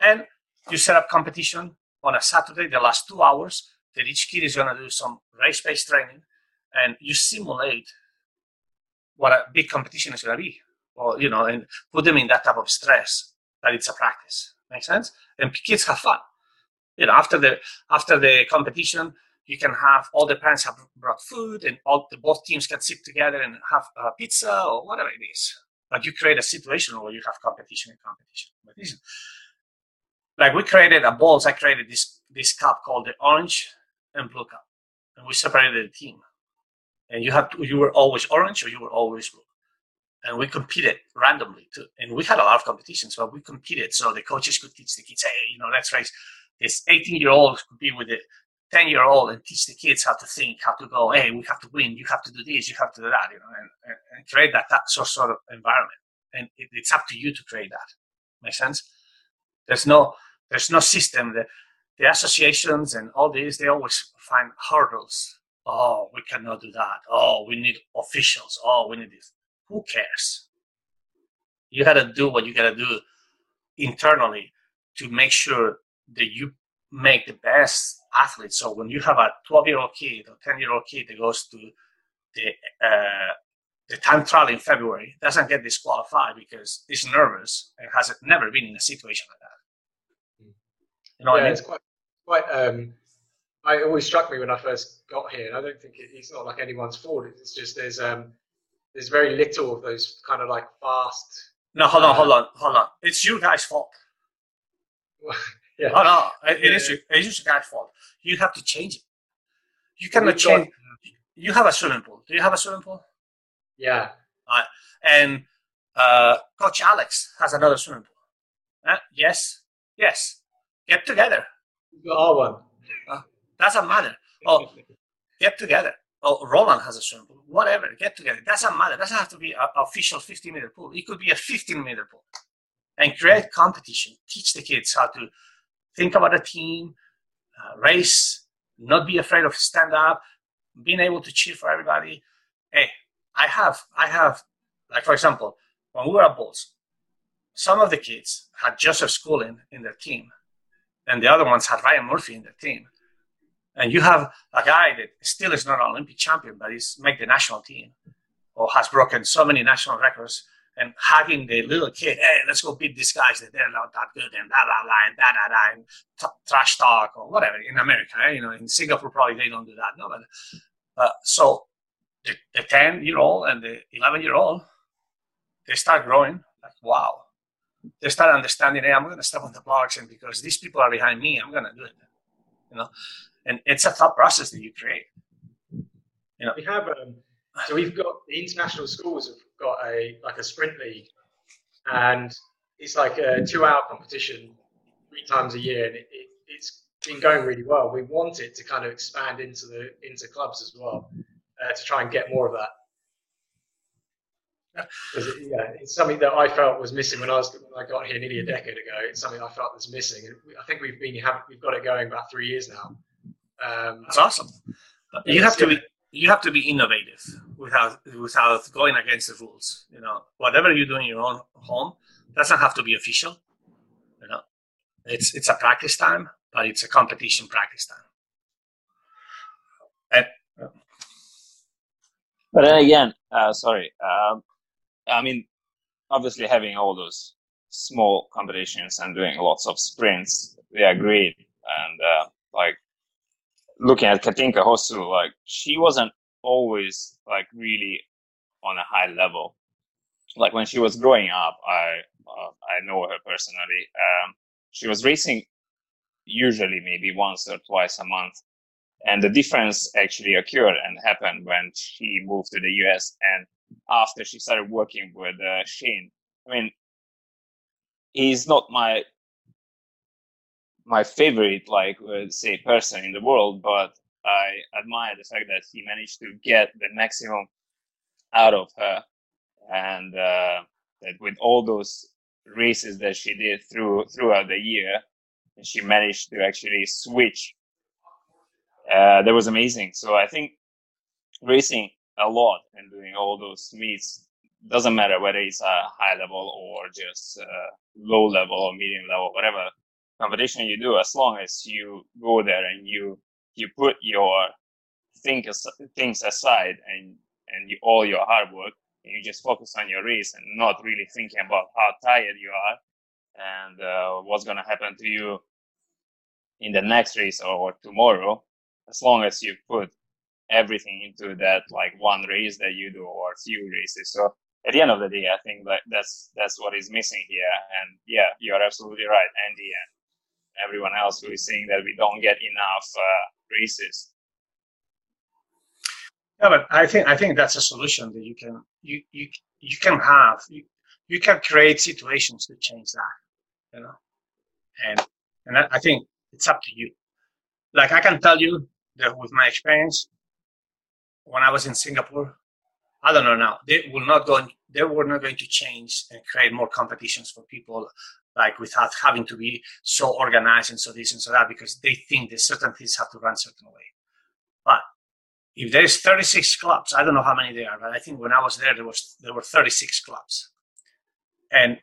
And you set up competition on a Saturday, the last two hours, that each kid is going to do some race-based training, and you simulate what a big competition is going to be, or you know, and put them in that type of stress that it's a practice. Make sense? And kids have fun. You know, after the after the competition, you can have all the parents have brought food and all the both teams can sit together and have a pizza or whatever it is. But you create a situation where you have competition and competition. competition. Like we created a Bolles, I created this this cup called the orange and blue cup. And we separated the team. And you have to, you were always orange or you were always blue. And we competed randomly too. And we had a lot of competitions, but we competed so the coaches could teach the kids, hey, you know, let's race this 18 year old compete with the 10 year old and teach the kids how to think, how to go, hey, we have to win, you have to do this, you have to do that, you know, and, and, and create that, that sort of environment. And it, it's up to you to create that. Make sense? There's no, there's no system. The, the associations and all these, they always find hurdles. Oh, we cannot do that. Oh, we need officials. Oh, we need this. Who cares? You got to do what you got to do internally to make sure that you make the best athlete. So when you have a 12 year old kid or 10 year old kid that goes to the uh, the time trial in February doesn't get disqualified because he's nervous and has never been in a situation like that. You know yeah, I mean? it's quite quite. Um, I always struck me when I first got here, and I don't think it, it's not like anyone's fault. It's just there's um there's very little of those kind of like fast. No, hold on, uh, hold on, hold on. It's you guys' fault. Yeah. Oh no, it, it is. It is your guy's fault. You have to change it. You cannot change. Got, you have a swimming pool. Do you have a swimming pool? Yeah. And uh, Coach Alex has another swimming pool. Uh, yes. Yes. Get together. You got our one. Uh, doesn't matter. Oh, get together. Oh, Roland has a swimming pool. Whatever. Get together. Doesn't matter. Doesn't have to be an official 15 meter pool. It could be a 15 meter pool. And create competition. Teach the kids how to think about a team, uh, race, not be afraid of stand up, being able to cheer for everybody. Hey, I have, I have, like for example, when we were at Bolles, some of the kids had Joseph Schooling in their team, and the other ones had Ryan Murphy in their team. and you have a guy that still is not an Olympic champion, but he's made the national team or has broken so many national records and hugging the little kid, hey, let's go beat these guys that they're not that good and blah blah blah and da da da and t- trash talk or whatever in America. Eh? You know, in Singapore probably they don't do that. No, but uh, so the, the ten year old and the eleven year old, they start growing. Like wow, they start understanding. Hey, I'm going to step on the blocks, and because these people are behind me, I'm going to do it. You know, and it's a thought process that you create. You know, we have um, so we've got the international schools have got a like a sprint league, and it's like a two-hour competition three times a year, and it, it, it's been going really well. We want it to kind of expand into the into clubs as well uh, to try and get more of that. It, yeah, it's something that I felt was missing when I was when I got here nearly a decade ago. It's something I felt was missing, and I think we've been we've got it going about three years now. Um, That's awesome. You have to be you have to be innovative without without going against the rules. You know, whatever you do in your own home doesn't have to be official. You know, it's it's a practice time, but it's a competition practice time. And, uh, but then again, uh, sorry. Um, I mean, obviously having all those small competitions and doing lots of sprints, they are great. And uh, like looking at Katinka Hosszu, like she wasn't always like really on a high level. Like when she was growing up, I uh, I know her personally. Um, she was racing usually maybe once or twice a month, and the difference actually occurred and happened when she moved to the US and after she started working with uh, Shane. I mean, he's not my my favorite, like uh, say, person in the world, but I admire the fact that he managed to get the maximum out of her, and uh, that with all those races that she did through throughout the year, she managed to actually switch. Uh, that was amazing. So I think racing a lot and doing all those meets doesn't matter whether it's a high level or just uh, low level or medium level, whatever competition you do, as long as you go there and you you put your things things aside and and you, all your hard work and you just focus on your race and not really thinking about how tired you are and uh, what's going to happen to you in the next race or tomorrow as long as you put everything into that like one race that you do or few races. So at the end of the day i think that that's that's what is missing here. And yeah you're absolutely right andy and everyone else who is saying that we don't get enough uh, races. Yeah, but I think I think that's a solution that you can you you you can have you, you can create situations to change that, you know, and and I, I think it's up to you. Like I can tell you that with my experience, when I was in Singapore, I don't know now. They will not go. They were not going to change and create more competitions for people like without having to be so organized and so this and so that because they think that certain things have to run certain way. But if there is 36 clubs, I don't know how many there are, but I think when I was there, there was there were 36 clubs, and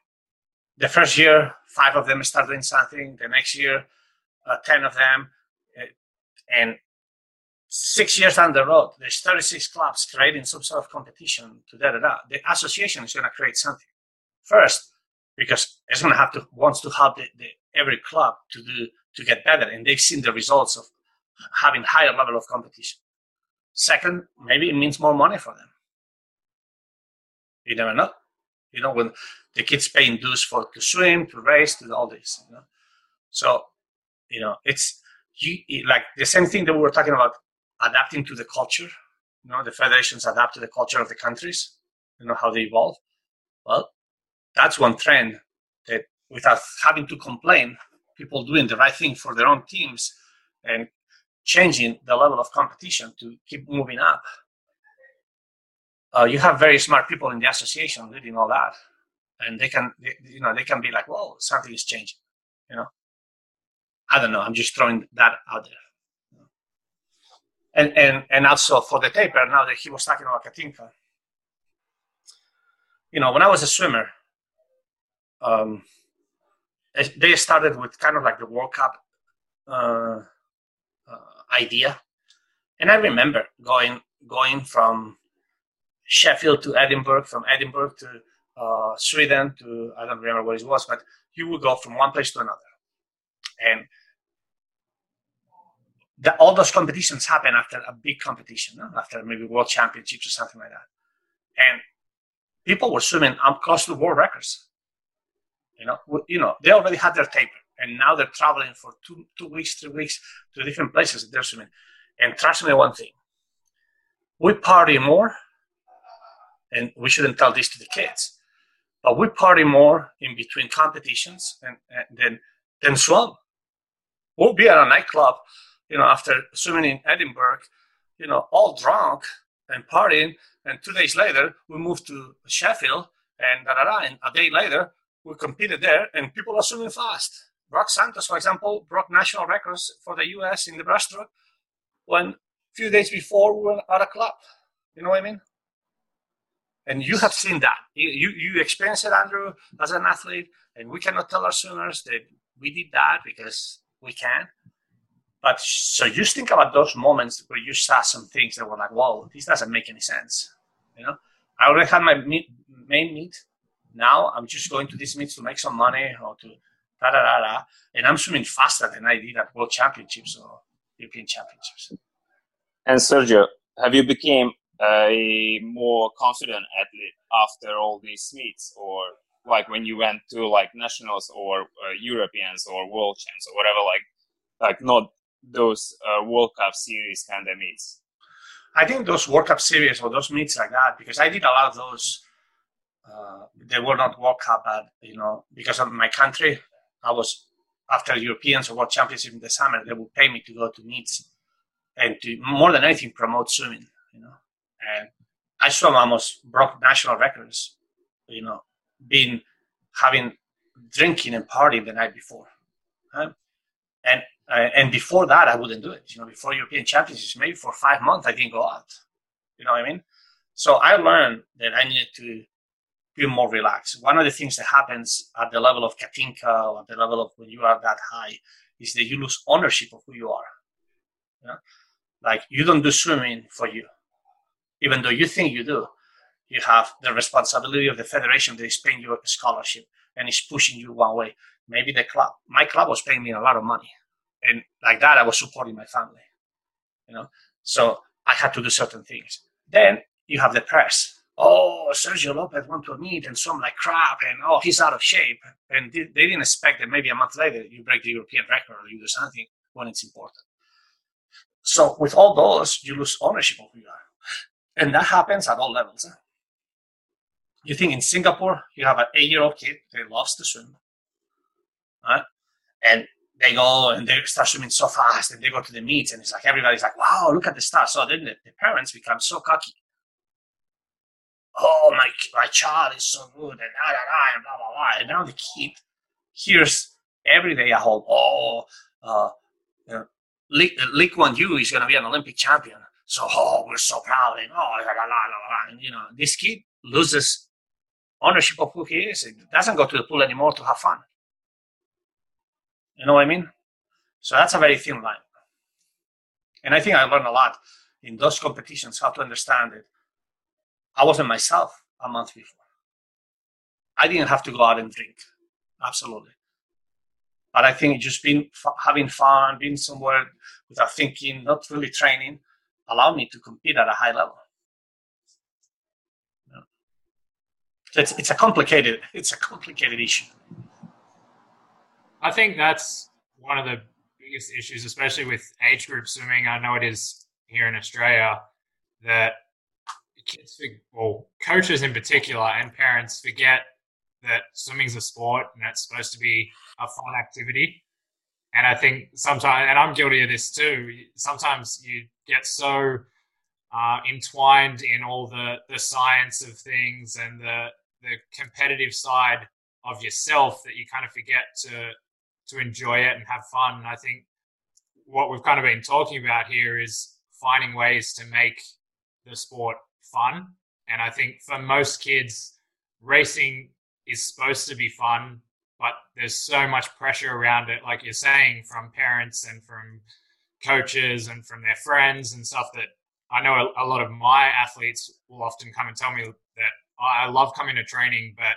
the first year, five of them started doing something. The next year, uh, 10 of them, uh, and six years down the road, there's 36 clubs creating some sort of competition to da da da. The association is going to create something. First, because it's going to have to wants to help the, the, every club to do to get better, and they've seen the results of having higher level of competition. Second, maybe it means more money for them. You never know. You know when the kids paying dues for to swim, to race, to all this. You know? So, you know, it's you like the same thing that we were talking about adapting to the culture. You know, the federations adapt to the culture of the countries. You know how they evolve. Well, that's one trend that without having to complain, people doing the right thing for their own teams and changing the level of competition to keep moving up. Uh, you have very smart people in the association leading all that, and they can, they, you know, they can be like, "Whoa, something is changing," you know. I don't know. I'm just throwing that out there. And and and also for the taper, now that he was talking about Katinka, you know, when I was a swimmer, um, they started with kind of like the World Cup uh, uh, idea. And I remember going going from Sheffield to Edinburgh, from Edinburgh to uh, Sweden to I don't remember what it was, but you would go from one place to another, and the, all those competitions happen after a big competition, no? after maybe world championships or something like that, and people were swimming up close to world records. You know, you know, they already had their taper, and now they're traveling for two two weeks, three weeks to different places they're swimming. And trust me, one thing: we party more, and we shouldn't tell this to the kids, but we party more in between competitions and, and than than swim. We'll be at a nightclub, you know, after swimming in Edinburgh, you know, all drunk and partying, and two days later we move to Sheffield, and da da da, and a day later we competed there, and people are swimming fast. Brock Santos, for example, broke national records for the U.S. in the breaststroke when a few days before we were at a club. You know what I mean? And you have seen that. You, you, you experienced it, Andrew, as an athlete, and we cannot tell our swimmers that we did that because we can. But so just think about those moments where you saw some things that were like, "Whoa, this doesn't make any sense." You know, I already had my main meet. Now I'm just going to this meet to make some money or to da da da da, and I'm swimming faster than I did at World Championships or European Championships. And Sergio, have you became a more confident athlete after all these meets, or like when you went to like nationals or uh, Europeans or World Champs or whatever, like like not those uh, World Cup series kind of meets? I think those World Cup series or those meets like that, because I did a lot of those. Uh, they were not World Cup, but you know, because of my country, I was after Europeans or World Championship in the summer. They would pay me to go to meets and to more than anything promote swimming. You know, and I swam almost broke national records. You know, being having drinking and partying the night before, and uh, and before that, I wouldn't do it. You know, before European Championships, maybe for five months, I didn't go out. You know what I mean? So I learned that I needed to be more relaxed. One of the things that happens at the level of Katinka or at the level of when you are that high is that you lose ownership of who you are. Like you don't do swimming for you, even though you think you do. You have the responsibility of the federation that is paying you a scholarship and is pushing you one way. Maybe the club, my club was paying me a lot of money and like that, I was supporting my family. You know, so I had to do certain things. Then you have the press. Oh, Sergio Lopez went to a meet and swam like crap, and oh, he's out of shape. And they, didn't expect that maybe a month later you break the European record or you do something when it's important. So with all those, you lose ownership of who you are, and that happens at all levels. Eh? You think in Singapore you have an eight-year-old kid that loves to swim, right? and they go and they start swimming so fast and they go to the meets and it's like everybody's like, wow, look at the stars. So then the, the parents become so cocky. Oh, my my child is so good and da, da, da, and blah, blah, blah. And now the kid hears every day a whole, oh, uh, you know, Lee, Lee Kuan Yew is going to be an Olympic champion. So, oh, we're so proud. And, oh, la, la, la, and, you know, this kid loses ownership of who he is. It doesn't go to the pool anymore to have fun. You know what I mean? So that's a very thin line. And I think I learned a lot in those competitions how to understand it. I wasn't myself a month before. I didn't have to go out and drink, absolutely. But I think just being having fun, being somewhere without thinking, not really training, allowed me to compete at a high level. So it's it's a complicated it's a complicated issue. I think that's one of the biggest issues, especially with age group swimming. I know it is here in Australia that kids, well, coaches in particular, and parents forget that swimming's a sport and it's supposed to be a fun activity. And I think sometimes, and I'm guilty of this too. Sometimes you get so uh, entwined in all the the science of things and the the competitive side of yourself that you kind of forget to to enjoy it and have fun. And I think what we've kind of been talking about here is finding ways to make the sport fun. And I think for most kids, racing is supposed to be fun, but there's so much pressure around it, like you're saying, from parents and from coaches and from their friends and stuff that I know a, a lot of my athletes will often come and tell me that oh, I love coming to training, but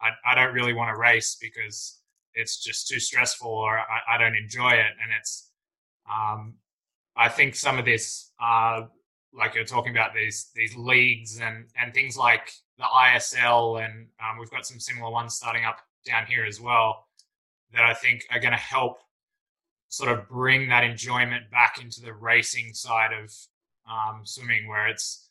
I, I don't really want to race because it's just too stressful or I, I don't enjoy it. And it's, um, I think some of this, uh, like you're talking about these these leagues and and things like the ISL, and um, we've got some similar ones starting up down here as well that I think are going to help sort of bring that enjoyment back into the racing side of um, swimming, where it's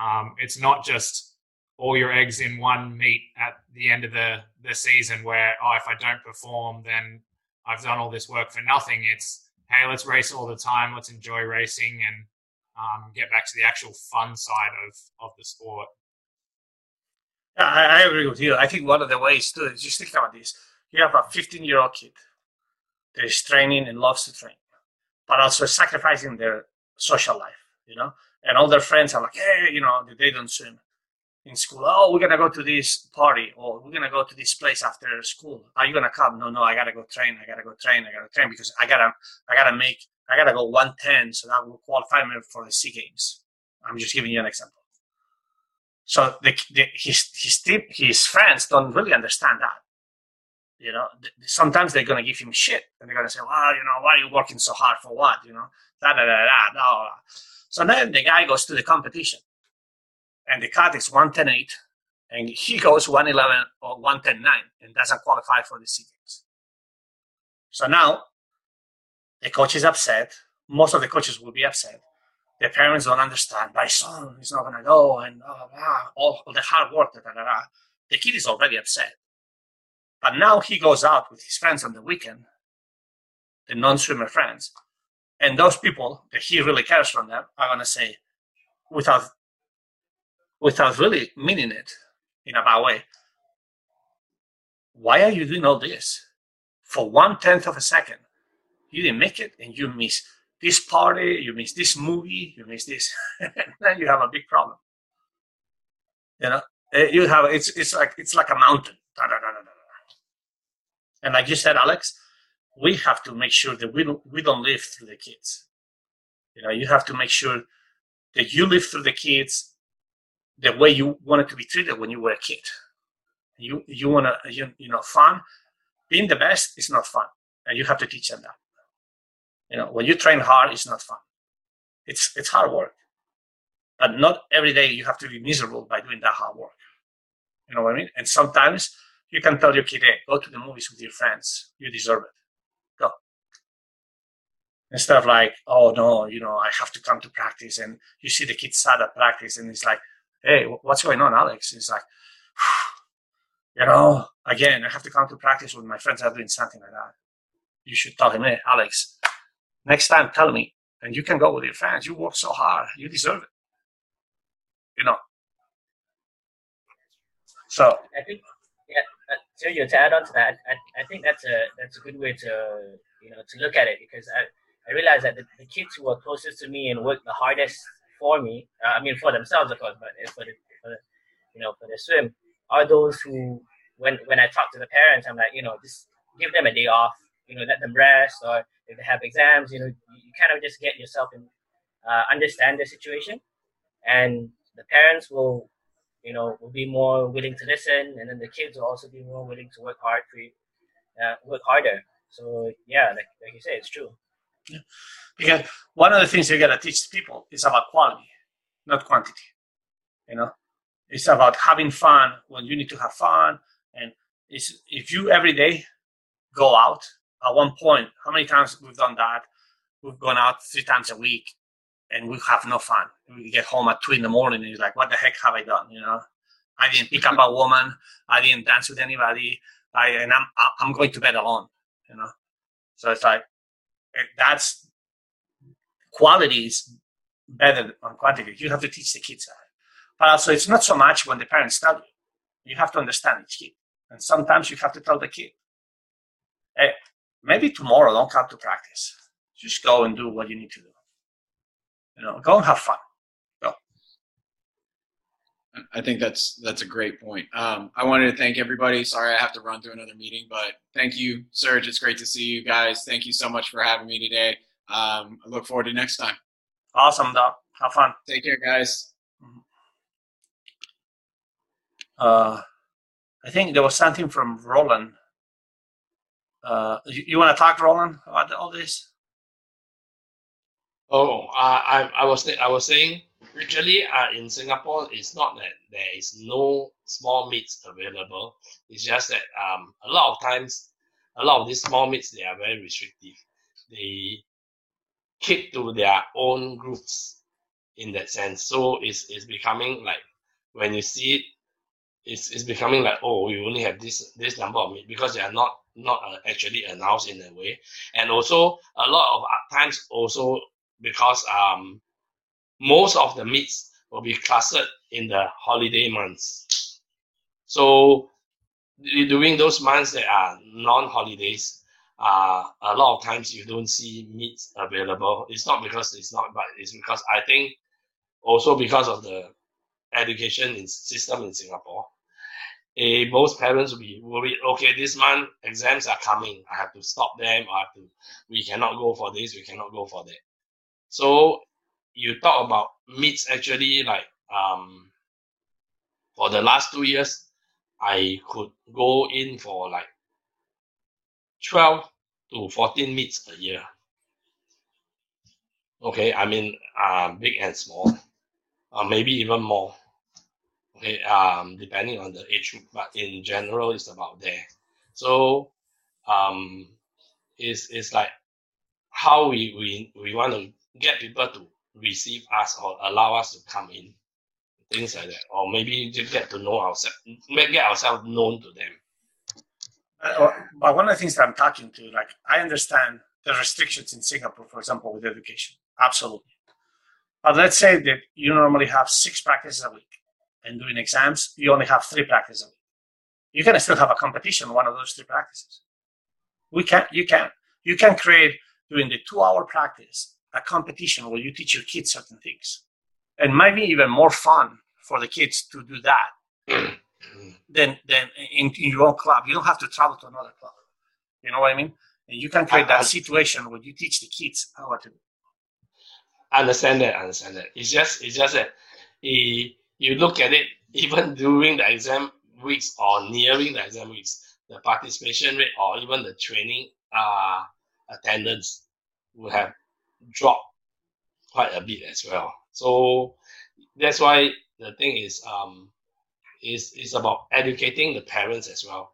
um, it's not just all your eggs in one meet at the end of the the season, where oh, if I don't perform, then I've done all this work for nothing. It's hey, let's race all the time, let's enjoy racing, and um, get back to the actual fun side of of the sport. I, I agree with you. I think one of the ways to just think about this: you have a 15 year old kid that is training and loves to train, but also sacrificing their social life you know. And all their friends are like, hey, you know, they don't swim in school. Oh, we're gonna go to this party, or we're gonna go to this place after school. Are you gonna come? No, no, I gotta go train. I gotta go train. I gotta train because I gotta, I gotta make, I gotta go 110, so that will qualify me for the SEA Games. I'm just giving you an example. So the, the, his his tip, his friends don't really understand that. You know, sometimes they're gonna give him shit, and they're gonna say, "Well, you know, why are you working so hard for what?" You know, da da da da da. So then the guy goes to the competition, and the cut is 110.8, and he goes 111 or 110.9 and doesn't qualify for the SEA Games. So now the coach is upset. Most of the coaches will be upset. The parents don't understand. My son is not going to go, and uh, blah, all, the hard work. Da, da, da, The kid is already upset. But now he goes out with his friends on the weekend, the non swimmer friends, and those people that he really cares from them are going to say, without, without really meaning it in a bad way, why are you doing all this? For one tenth of a second, you didn't make it and you miss this party, you miss this movie, you miss this, then you have a big problem. You know, eh, you have it's it's like it's like a mountain. And like you said, Alex, we have to make sure that we don't, we don't live through the kids. You know, you have to make sure that you live through the kids the way you wanted to be treated when you were a kid. You you want to you, you know fun. Being the best is not fun, and you have to teach them that. You know, when you train hard, it's not fun. It's it's hard work, but not every day you have to be miserable by doing that hard work. You know what I mean? And sometimes you can tell your kid, "Hey, go to the movies with your friends. You deserve it." Go. Instead of like, oh no, you know, I have to come to practice. And you see the kid sad at practice and he's like, hey, what's going on, Alex? He's like, you know, again, I have to come to practice when my friends are doing something like that. You should tell him, hey, Alex, next time tell me. And you can go with your friends. You work so hard. You deserve it. You know. So I think yeah, uh, Sergio, to add on to that, I, I think that's a that's a good way to you know to look at it because I, I realized that the, the, kids who were closest to me and worked the hardest for me, uh, I mean for themselves of course, but for the, for the, you know for the swim, are those who when when I talk to the parents, I'm like you know just give them a day off, you know let them rest, or if they have exams, you know you kind of just get yourself in uh, understand the situation, and the parents will you know will be more willing to listen, and then the kids will also be more willing to work hard for uh, work harder. So yeah, like, like you say, it's true. Yeah. Because one of the things you gotta teach people is about quality, not quantity. You know, it's about having fun when you need to have fun, and it's if you every day go out. At one point, how many times we've done that? We've gone out three times a week, and we have no fun. We get home at two in the morning, and it's like, what the heck have I done? You know, I didn't pick up a woman. I didn't dance with anybody. I and I'm I'm going to bed alone. You know, so it's like eh, that's quality is better than quantity. You have to teach the kids that. But also, it's not so much when the parents tell you. You have to understand each kid. And sometimes you have to tell the kid, hey, maybe tomorrow don't come to practice. Just go and do what you need to do. You know, go and have fun. Go. I think that's that's a great point. Um, I wanted to thank everybody. Sorry, I have to run through another meeting, but thank you, Serge. It's great to see you guys. Thank you so much for having me today. Um, I look forward to next time. Awesome, Doc. Have fun. Take care, guys. Uh, I think there was something from Roland. Uh, you, you want to talk, Roland, about all this? Oh, uh, I I was I was saying Usually, uh, in Singapore, it's not that there is no small meets available. It's just that um, a lot of times, a lot of these small meets they are very restrictive. They keep to their own groups in that sense. So it's it's becoming like when you see it, it's it's becoming like oh we only have this this number of meet because they are not not uh, actually announced in a way, and also a lot of times also because um most of the meets will be clustered in the holiday months. So during those months that are non-holidays, uh, a lot of times you don't see meets available. It's not because it's not, but it's because I think also because of the education in, system in Singapore. Uh, most parents will be worried. Okay, this month exams are coming. I have to stop them. I have to. We cannot go for this. We cannot go for that. So you talk about meets actually like um for the last two years I could go in for like 12 to 14 meets a year. Okay, I mean uh, big and small, uh, maybe even more. Okay, um, depending on the age group, but in general, it's about there. So, um, it's it's like how we we we want to get people to receive us or allow us to come in, things like that, or maybe just get to know ourselves, get ourselves known to them. Uh, but one of the things that I'm talking to, like, I understand the restrictions in Singapore, for example, with education, absolutely. But let's say that you normally have six practices a week, and during exams, you only have three practices. You can still have a competition one of those three practices. We can, you can, you can create during the two-hour practice a competition where you teach your kids certain things. And might be even more fun for the kids to do that than, than in, in your own club. You don't have to travel to another club. You know what I mean? And you can create that situation where you teach the kids how to do. Understand that. I understand that. It's just it's just that you look at it even during the exam weeks or nearing the exam weeks, the participation rate or even the training uh, attendance will have dropped quite a bit as well. So that's why the thing is um is is about educating the parents as well.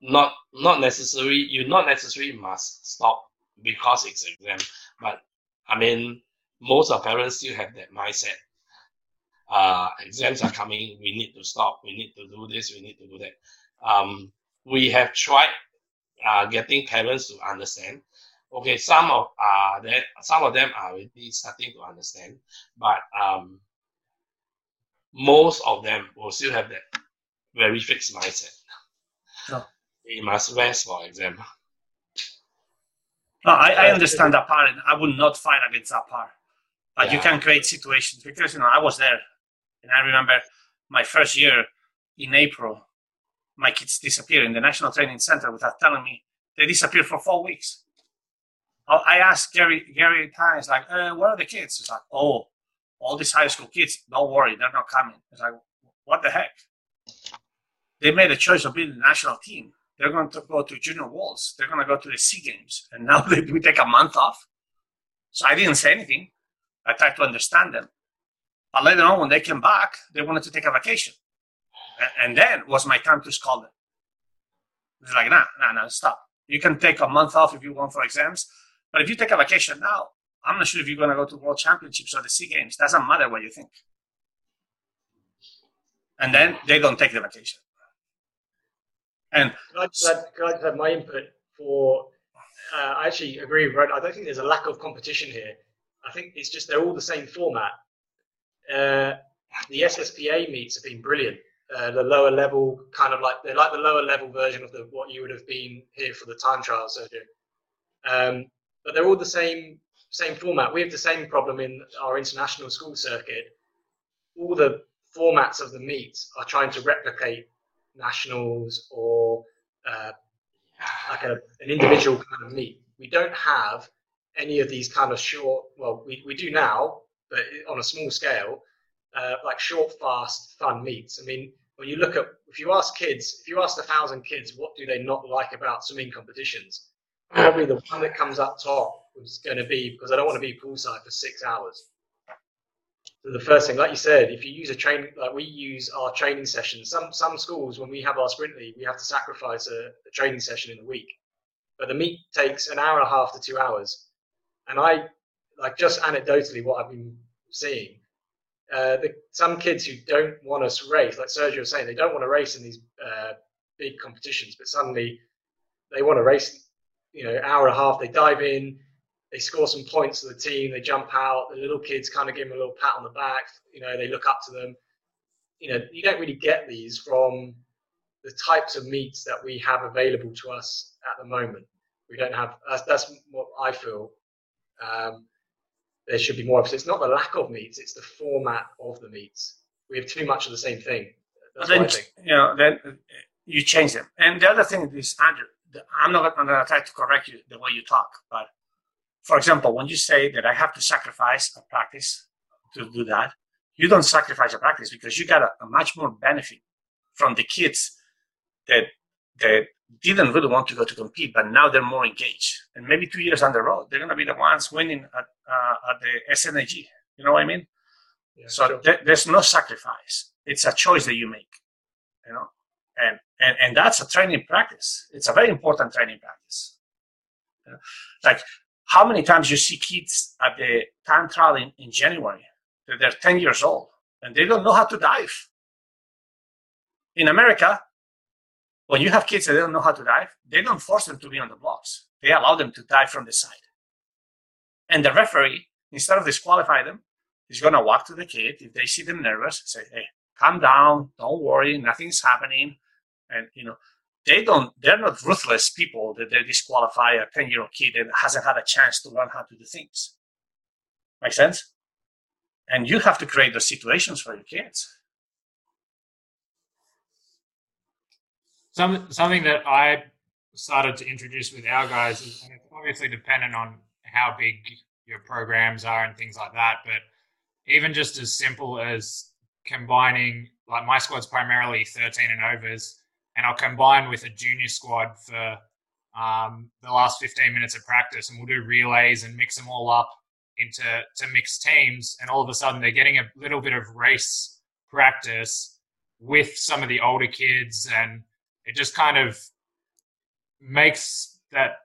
Not not necessary you not necessarily must stop because it's exam, but I mean most of parents still have that mindset. Uh, exams are coming. We need to stop. We need to do this. We need to do that. Um, we have tried uh, getting parents to understand okay, some of uh that some of them are already starting to understand, but um most of them will still have that very fixed mindset. No. They must rest for exam. No, I, I understand that part, and I would not fight against that part. But yeah. you can create situations because you know I was there, and I remember my first year in April, my kids disappeared in the National Training Center without telling me. They disappeared for four weeks. I asked Gary Gary times like, uh, "Where are the kids?" It's like, "Oh, all these high school kids. Don't worry, they're not coming." It's like, "What the heck?" They made a choice of being the national team. They're going to go to junior worlds. They're going to go to the SEA Games, and now they we take a month off. So I didn't say anything. I tried to understand them. But later on, when they came back, they wanted to take a vacation, and then was my time to scold them. It's like, nah, nah, nah, stop. You can take a month off if you want for exams, but if you take a vacation now, I'm not sure if you're going to go to World Championships or the SEA Games. Doesn't matter what you think. And then they don't take the vacation. And can I have my input for? Uh, I actually agree with. I don't think there's a lack of competition here. I think it's just they're all the same format. Uh, the SSPA meets have been brilliant. Uh, the lower level, kind of like they're like the lower level version of the what you would have been here for the time trial surgery. Um, but they're all the same same format. We have the same problem in our international school circuit. All the formats of the meets are trying to replicate nationals or uh, like a, an individual kind of meet. We don't have any of these kind of short. Well, we, we do now, but on a small scale, uh, like short, fast, fun meets. I mean, when you look at if you ask kids, if you ask a thousand kids, what do they not like about swimming competitions? Probably the one that comes up top is going to be because I don't want to be poolside for six hours. So the first thing, like you said, if you use a train, like we use our training sessions. Some some schools, when we have our sprint league, we have to sacrifice a, a training session in the week, but the meet takes an hour and a half to two hours. And I like just anecdotally what I've been seeing. Uh, the, some kids who don't want to race, like Sergio was saying, they don't want to race in these uh, big competitions, but suddenly they want to race. You know, hour and a half. They dive in, they score some points for the team. They jump out. The little kids kind of give them a little pat on the back. You know, they look up to them. You know, you don't really get these from the types of meets that we have available to us at the moment. We don't have. That's, that's what I feel. Um, there should be more of. So it's not the lack of meets; it's the format of the meets. We have too much of the same thing. That's then, what I think. you know, then uh, you change them. And the other thing is, Andrew, I'm not going to try to correct you the way you talk, but for example, when you say that I have to sacrifice a practice to do that, you don't sacrifice a practice because you got a, a much more benefit from the kids that that didn't really want to go to compete, but now they're more engaged. And maybe two years down the road, they're going to be the ones winning at, uh, at the SNAG. You know what I mean? Yeah, so sure. th- there's no sacrifice. It's a choice that you make. You know, and and and that's a training practice. It's a very important training practice. You know? Like how many times you see kids at the time trial in, in January that they're 10 years old and they don't know how to dive. In America, when you have kids that don't know how to dive, they don't force them to be on the blocks. They allow them to dive from the side. And the referee, instead of disqualifying them, is going to walk to the kid. If they see them nervous, say, hey, calm down, don't worry, nothing's happening. And, you know, they don't, they're not ruthless people that they disqualify a 10 year old kid that hasn't had a chance to learn how to do things. Make sense? And you have to create those situations for your kids. Some, something that I started to introduce with our guys is and it's obviously dependent on how big your programs are and things like that. But even just as simple as combining, like my squad's primarily 13 and overs, and I'll combine with a junior squad for um, the last 15 minutes of practice, and we'll do relays and mix them all up into to mixed teams, and all of a sudden they're getting a little bit of race practice with some of the older kids, and it just kind of makes that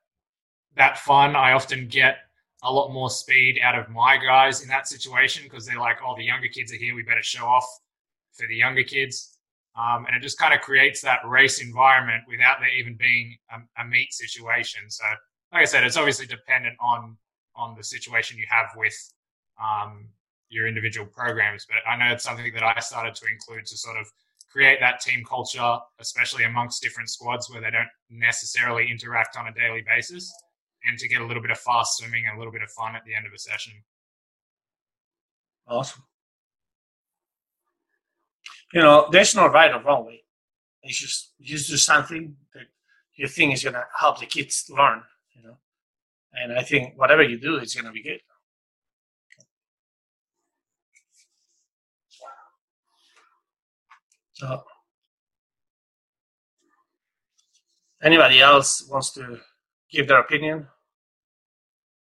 that fun. I often get a lot more speed out of my guys in that situation because they're like, "Oh, the younger kids are here. We better show off for the younger kids." Um, and it just kind of creates that race environment without there even being a, a meet situation. So, like I said, it's obviously dependent on on the situation you have with um, your individual programs. But I know it's something that I started to include to sort of create that team culture, especially amongst different squads where they don't necessarily interact on a daily basis, and to get a little bit of fast swimming and a little bit of fun at the end of a session. Awesome. You know, there's no right or wrong way. It's just you just do something that you think is gonna help the kids learn. You know, and I think whatever you do, it's gonna be good. So, anybody else wants to give their opinion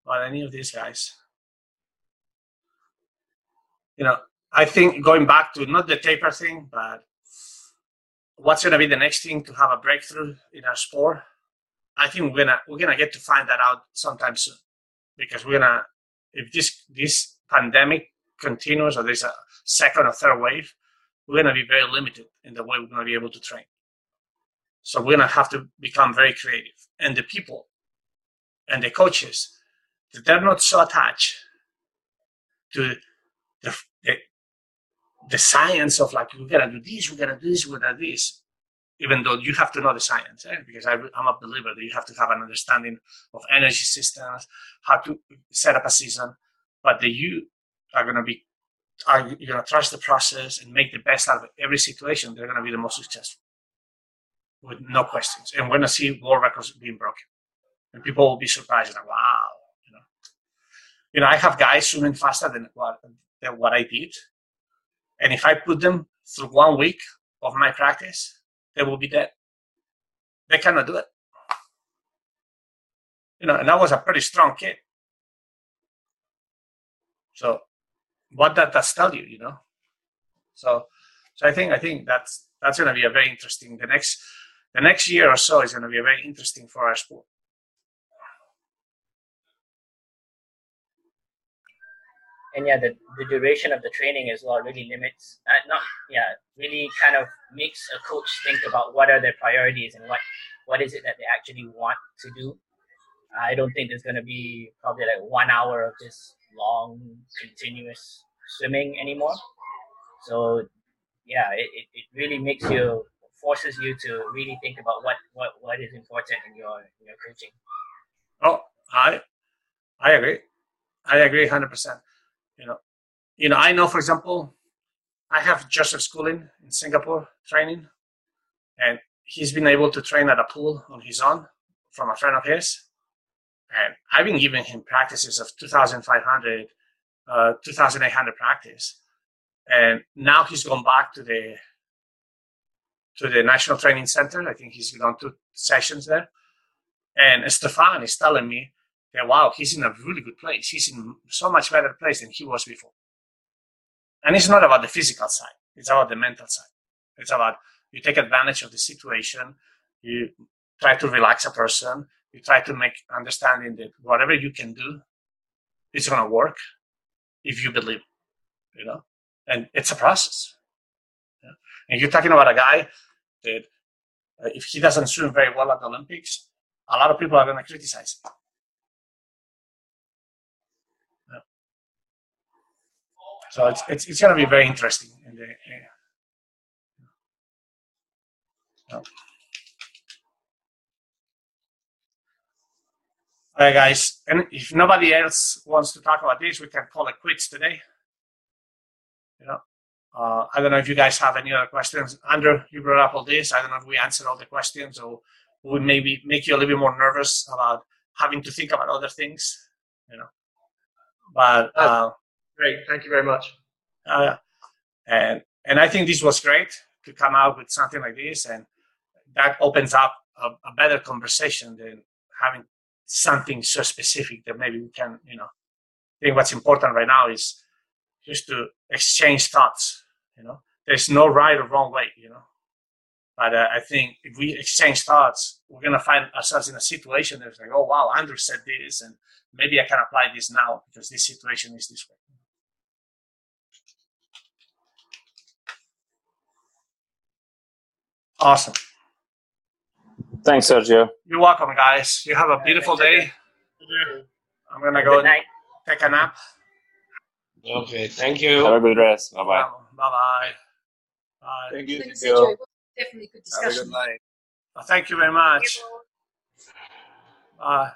on any of these guys? You know, I think going back to not the taper thing, but what's going to be the next thing to have a breakthrough in our sport? I think we're gonna we're gonna get to find that out sometime soon, because we're gonna if this this pandemic continues or there's a second or third wave, we're gonna be very limited in the way we're gonna be able to train. So we're gonna have to become very creative, and the people and the coaches they're not so attached to the, the the science of like we gotta do this, we gotta do this, we gotta do this. Even though you have to know the science, eh? because I, I'm a believer that you have to have an understanding of energy systems, how to set up a season, but that you are gonna be, are you're gonna trust the process and make the best out of every situation. They're gonna be the most successful, with no questions. And we're gonna see world records being broken, and people will be surprised like, wow, you know. you know, I have guys swimming faster than what than what I did, and if I put them through one week of my practice, they will be dead. They cannot do it. You know, and I was a pretty strong kid. So, what that does tell you, you know? So, so I think I think that's that's going to be a very interesting. The next the next year or so is going to be very interesting for our sport. and yeah, the, the duration of the training as well really limits, uh, not yeah, really kind of makes a coach think about what are their priorities and what what is it that they actually want to do. I don't think there's going to be probably like one hour of just long, continuous swimming anymore. So yeah, it, it, really makes you forces you to really think about what, what, what is important in your in your coaching. Oh, I I agree. I agree hundred percent. You know, you know, I know, for example, I have Joseph Schooling in Singapore training, and he's been able to train at a pool on his own from a friend of his. And I've been giving him practices of 2,500, uh, 2,800 practice. And now he's gone back to the to the National Training Center. I think he's done two sessions there. And Stephan is telling me that, wow, he's in a really good place. He's in so much better place than he was before. And it's not about the physical side. It's about the mental side. It's about you take advantage of the situation. You try to relax a person. You try to make understanding that whatever you can do is going to work if you believe, you know, and it's a process. Yeah? And you're talking about a guy that uh, if he doesn't swim very well at the Olympics, a lot of people are going to criticize him. So it's, it's, it's going to be very interesting. In the, yeah. All right, guys. And if nobody else wants to talk about this, we can call it quits today. You know, uh, I don't know if you guys have any other questions. Andrew, you brought up all this. I don't know if we answered all the questions or we maybe make you a little bit more nervous about having to think about other things. You know, but uh, great. Thank you very much. Uh, and and I think this was great to come out with something like this, and that opens up a, a better conversation than having something so specific that maybe we can, you know, I think what's important right now is just to exchange thoughts, you know, there's no right or wrong way, you know, but uh, I think if we exchange thoughts, we're going to find ourselves in a situation that's like, oh, wow, Andrew said this, and maybe I can apply this now because this situation is this way. Awesome. Thanks, Sergio. You're welcome, guys. You have a beautiful day. I'm gonna go take a nap. Okay, thank you. Have a good rest. Bye bye. Bye bye. Bye. Thank you, Thanks, Sergio. Sergio. Definitely good Have a discussion. good night. Thank you very much. Bye.